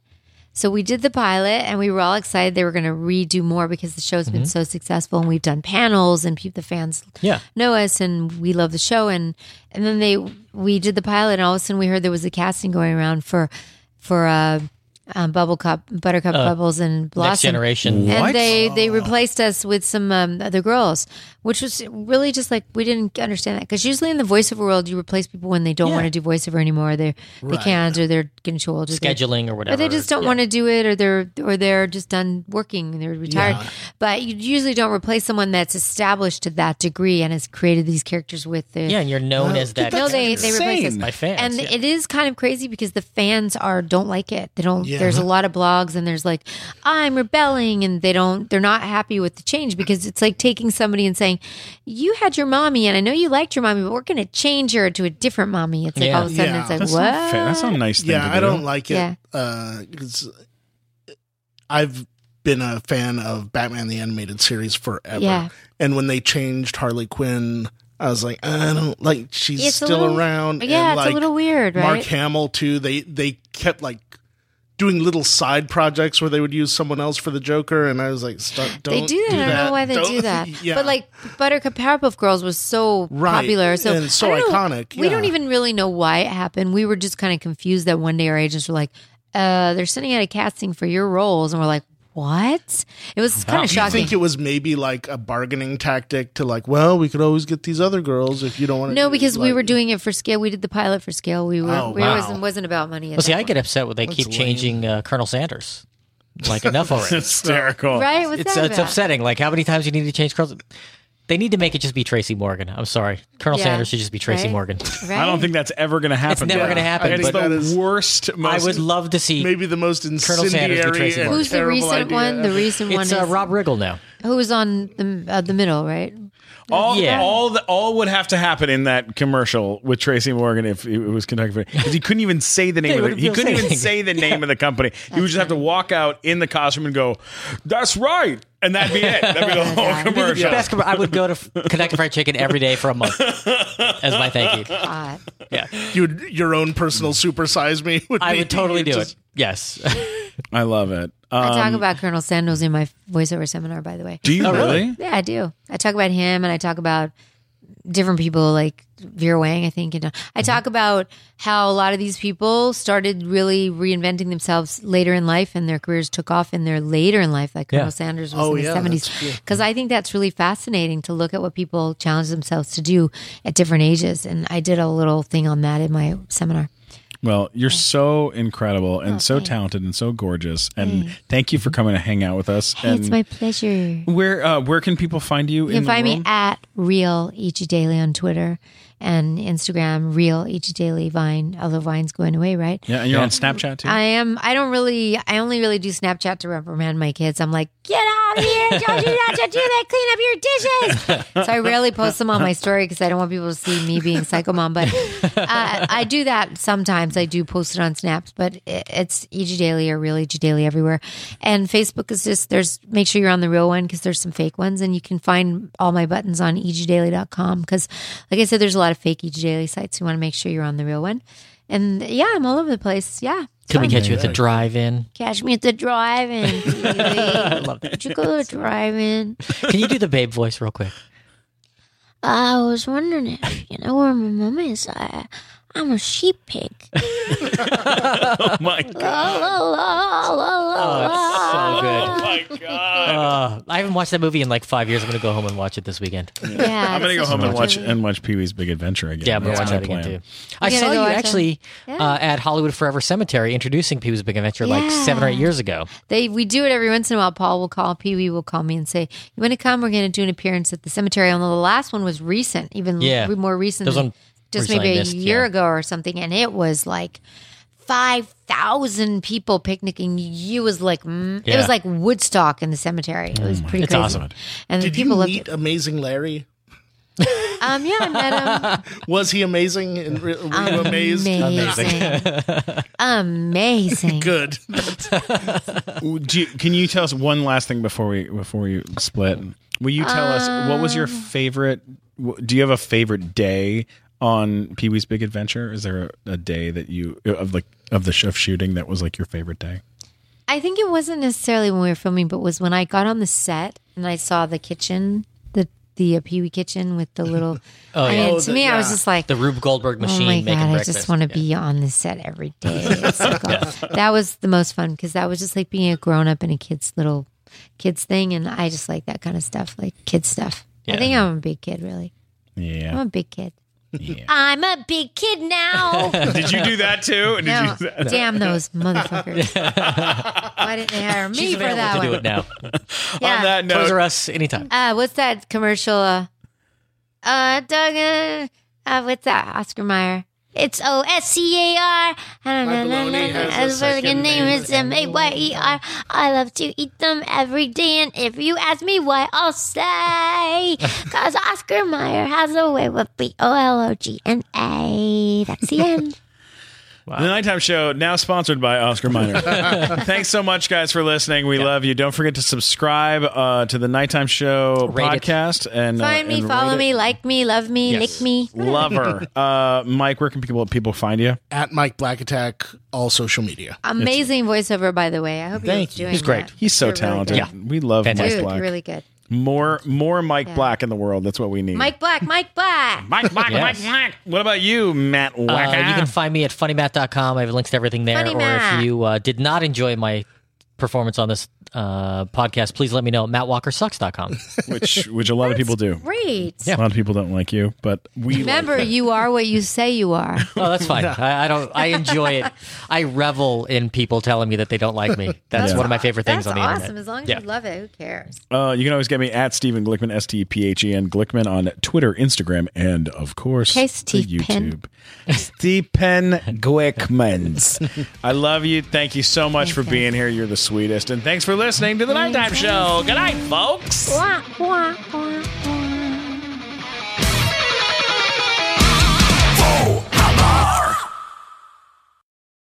So we did the pilot, and we were all excited they were going to redo more because the show's Mm-hmm. been so successful, and we've done panels, and people, the fans Yeah. know us, and we love the show. And and then they we did the pilot, and all of a sudden we heard there was a casting going around for for uh, um, Bubble Cup, Buttercup Bubbles, and Blossom. Next generation. And What? they they replaced us with some um, other girls, which was really just like we didn't understand that because usually in the voiceover world you replace people when they don't want to do voiceover anymore. They they can't or they're getting too old. Or Scheduling or whatever. or they just don't Yeah. want to do it, or they're or they're just done working and they're retired. But you usually don't replace someone that's established to that degree and has created these characters with the Yeah, and you're known as that. no, they they replace us insane. by fans. and yeah. it is kind of crazy because the fans are don't like it. They don't. Yeah. There's a lot of blogs and there's like I'm rebelling, and they don't. They're not happy with the change because it's like taking somebody and saying you had your mommy, and I know you liked your mommy, but we're going to change her to a different mommy. It's like Yeah. all of a sudden Yeah. it's like That's what? not fair. That's not a nice thing. Yeah, to I do. don't like it. Yeah. Uh 'cause I've been a fan of Batman the Animated Series forever. Yeah. And when they changed Harley Quinn, I was like, I don't like she's It's still little- around. Yeah, and it's like a little weird, right? Mark Hamill too. They they kept like doing little side projects where they would use someone else for the Joker, and I was like, don't they do that. I don't know why they Don't- do that. yeah. But like Buttercup Powerpuff Girls was so Right. popular, so And so I don't know. iconic, We don't even really know why it happened. We were just kind of confused that one day our agents were like, uh, "They're sending out a casting for your roles," and we're like, "What?" It was kind of Do you shocking. think it was maybe like a bargaining tactic to like, well, we could always get these other girls if you don't want to. no, because we were doing it for scale. We did the pilot for scale. We were. Oh, we wow. wasn't wasn't about money. At Well, see, that I get upset when they keep lame. changing uh, Colonel Sanders. Like enough already. Hysterical. right. What's it's that it's about? upsetting. Like how many times you need to change Colonel? They need to make it just be Tracy Morgan. I'm sorry. Colonel Yeah. Sanders should just be Tracy Right? Morgan. Right? I don't think that's ever going to happen. It's never gonna happen, It's but- the That is- worst. I Most, would love to see. Maybe the most Sanders be incendiary Tracy and Morgan. Who's the terrible recent idea one? The recent one it's is uh, Rob Riggle now. who was on the uh, the middle, right? All Yeah. all the, all would have to happen in that commercial with Tracy Morgan if it was Kentucky Fried because he couldn't even say the name of it. He be able to couldn't say even say the name of the company. He would just have to walk out in the costume and go, "That's right," and that'd be it. That'd be the whole Yeah. commercial. Best com- I would go to Kentucky Fried Chicken every day for a month as my thank you. God. Yeah, You would, your own personal supersize me. Would I be- would totally do just- it. Yes. I love it. I Um, talk about Colonel Sanders in my voiceover seminar, by the way. do you Oh, really? really? Yeah, I do. I talk about him, and I talk about different people like Vera Wang. I think, and uh, Mm-hmm. I talk about how a lot of these people started really reinventing themselves later in life, and their careers took off in their later in life, like Colonel Yeah. Sanders was Oh, in yeah, the seventies. Because I think that's really fascinating to look at what people challenge themselves to do at different ages, and I did a little thing on that in my seminar. Well, you're so incredible and Oh, so thanks. talented and so gorgeous, and thank you for coming to hang out with us. Hey, and it's my pleasure. where uh, where can people find you? You can find me at Real EG Daily on Twitter and Instagram, Real EG Daily Vine. Although Vine's going away, right? yeah, and you're on Snapchat too. I am. I don't really. I only really do Snapchat to reprimand my kids. I'm like, get out of here! Don't you not to do that? Clean up your dishes. so I rarely post them on my story because I don't want people to see me being psycho mom. But uh, I do that sometimes. I do post it on Snaps, but it's EG Daily or Real EG Daily everywhere. And Facebook is just there's. Make sure you're on the real one because there's some fake ones, and you can find all my buttons on egdaily.com. Because, like I said, there's a lot of fake EG Daily sites. You want to make sure you're on the real one. And yeah, I'm all over the place. Yeah. Can we catch you at the drive-in? Catch me at the drive-in. I love that. Would you go to the drive-in? Can you do the babe voice real quick? I was wondering if you know where my mom is. I, I'm a sheep pig. oh my god! La, la, la, la, la, la. So good. Oh my god! Uh, I haven't watched that movie in like five years. I'm gonna go home and watch it this weekend. Yeah, I'm gonna go home and watch a- and watch Pee Wee's Big Adventure again. Yeah, I'm gonna That's watch my that again plan. too. I saw gotta you go watch actually that. uh, at Hollywood Forever Cemetery introducing Pee Wee's Big Adventure like seven or eight years ago. They we do it every once in a while. Paul will call, Pee Wee will call me and say, "You want to come? We're going to do an appearance at the cemetery." Although the last one was recent, even Yeah. l- more recent, There's than one just recently maybe a missed, year yeah. ago or something, and it was like five thousand people picnicking. You was like mm, it was like Woodstock in the cemetery. It was pretty It's crazy. awesome. And Did you people loved meet. Amazing Larry? Um, yeah, I met him. Was he amazing? And were were you amazed? Amazing. Amazing. Good. Do you, can you tell us one last thing before we before we split? Will you tell us what was your favorite? Do you have a favorite day on Pee Wee's Big Adventure? Is there a, a day that you of like of the sh- of shooting that was like your favorite day? I think it wasn't necessarily when we were filming, but was when I got on the set and I saw the kitchen, the the uh, Pee Wee kitchen with the little. Oh, I yeah. mean, Oh, to the- me, I was just like, The Rube Goldberg oh machine my making god, I breakfast. just want to Yeah. be on the set every day. It's so cool. That was the most fun because that was just like being a grown up in a kid's little kids thing, and I just like that kind of stuff, like kid stuff. I think I'm a big kid, really. Yeah, I'm a big kid. Yeah. I'm a big kid now. Did you do that too? Did no, you? damn those motherfuckers! Why didn't they hire me She's for available that to one? do it now. Yeah. On that Toys note, R Us anytime. Uh, what's that commercial? Uh, uh, Doug, uh, uh, what's that? Oscar Mayer. It's O S C A R. a As second fucking name is M A Y E R. I love to eat them every day, and if you ask me why, I'll say, cause Oscar Mayer has a way with B O L O G N A. That's the end. the nighttime show now sponsored by Oscar Mayer. Thanks so much, guys, for listening. We love you. Don't forget to subscribe uh, to the nighttime show Rate it. podcast and uh, Find me, and follow me, it. like me, love me, Yes. lick me. Love her. Uh, Mike, where can people people find you? At Mike Black Attack, all social media. Amazing voiceover, by the way. I hope you're you. doing He's great. that. He's so You're really talented. Yeah. We love Fantastic. Mike Black. you're really good. More more Mike Yeah. Black in the world. That's what we need. Mike Black, Mike Black. Mike Black, Yes. Mike Black. What about you, Matt Walker? Uh, you can find me at funnymat.com. I have links to everything there. Funny or Matt. if you uh, did not enjoy my performance on this uh, podcast, please let me know at mattwalkersucks.com. which which a lot of people do. Great. A lot of people don't like you, but we Remember, you are what you say you are. Oh, that's fine. I, I don't. I enjoy it. I revel in people telling me that they don't like me. That's Yeah. one of my favorite things That's on the awesome. internet. As long as Yeah. you love it, who cares? Uh, you can always get me at Stephen Glickman, S T P H E N Glickman on Twitter, Instagram, and of course, Okay, the Stephen. YouTube. Stephen Glickmans. I love you. Thank you so much for being here. You're the sweetest. And thanks for listening to the Nighttime Show. Good night, folks.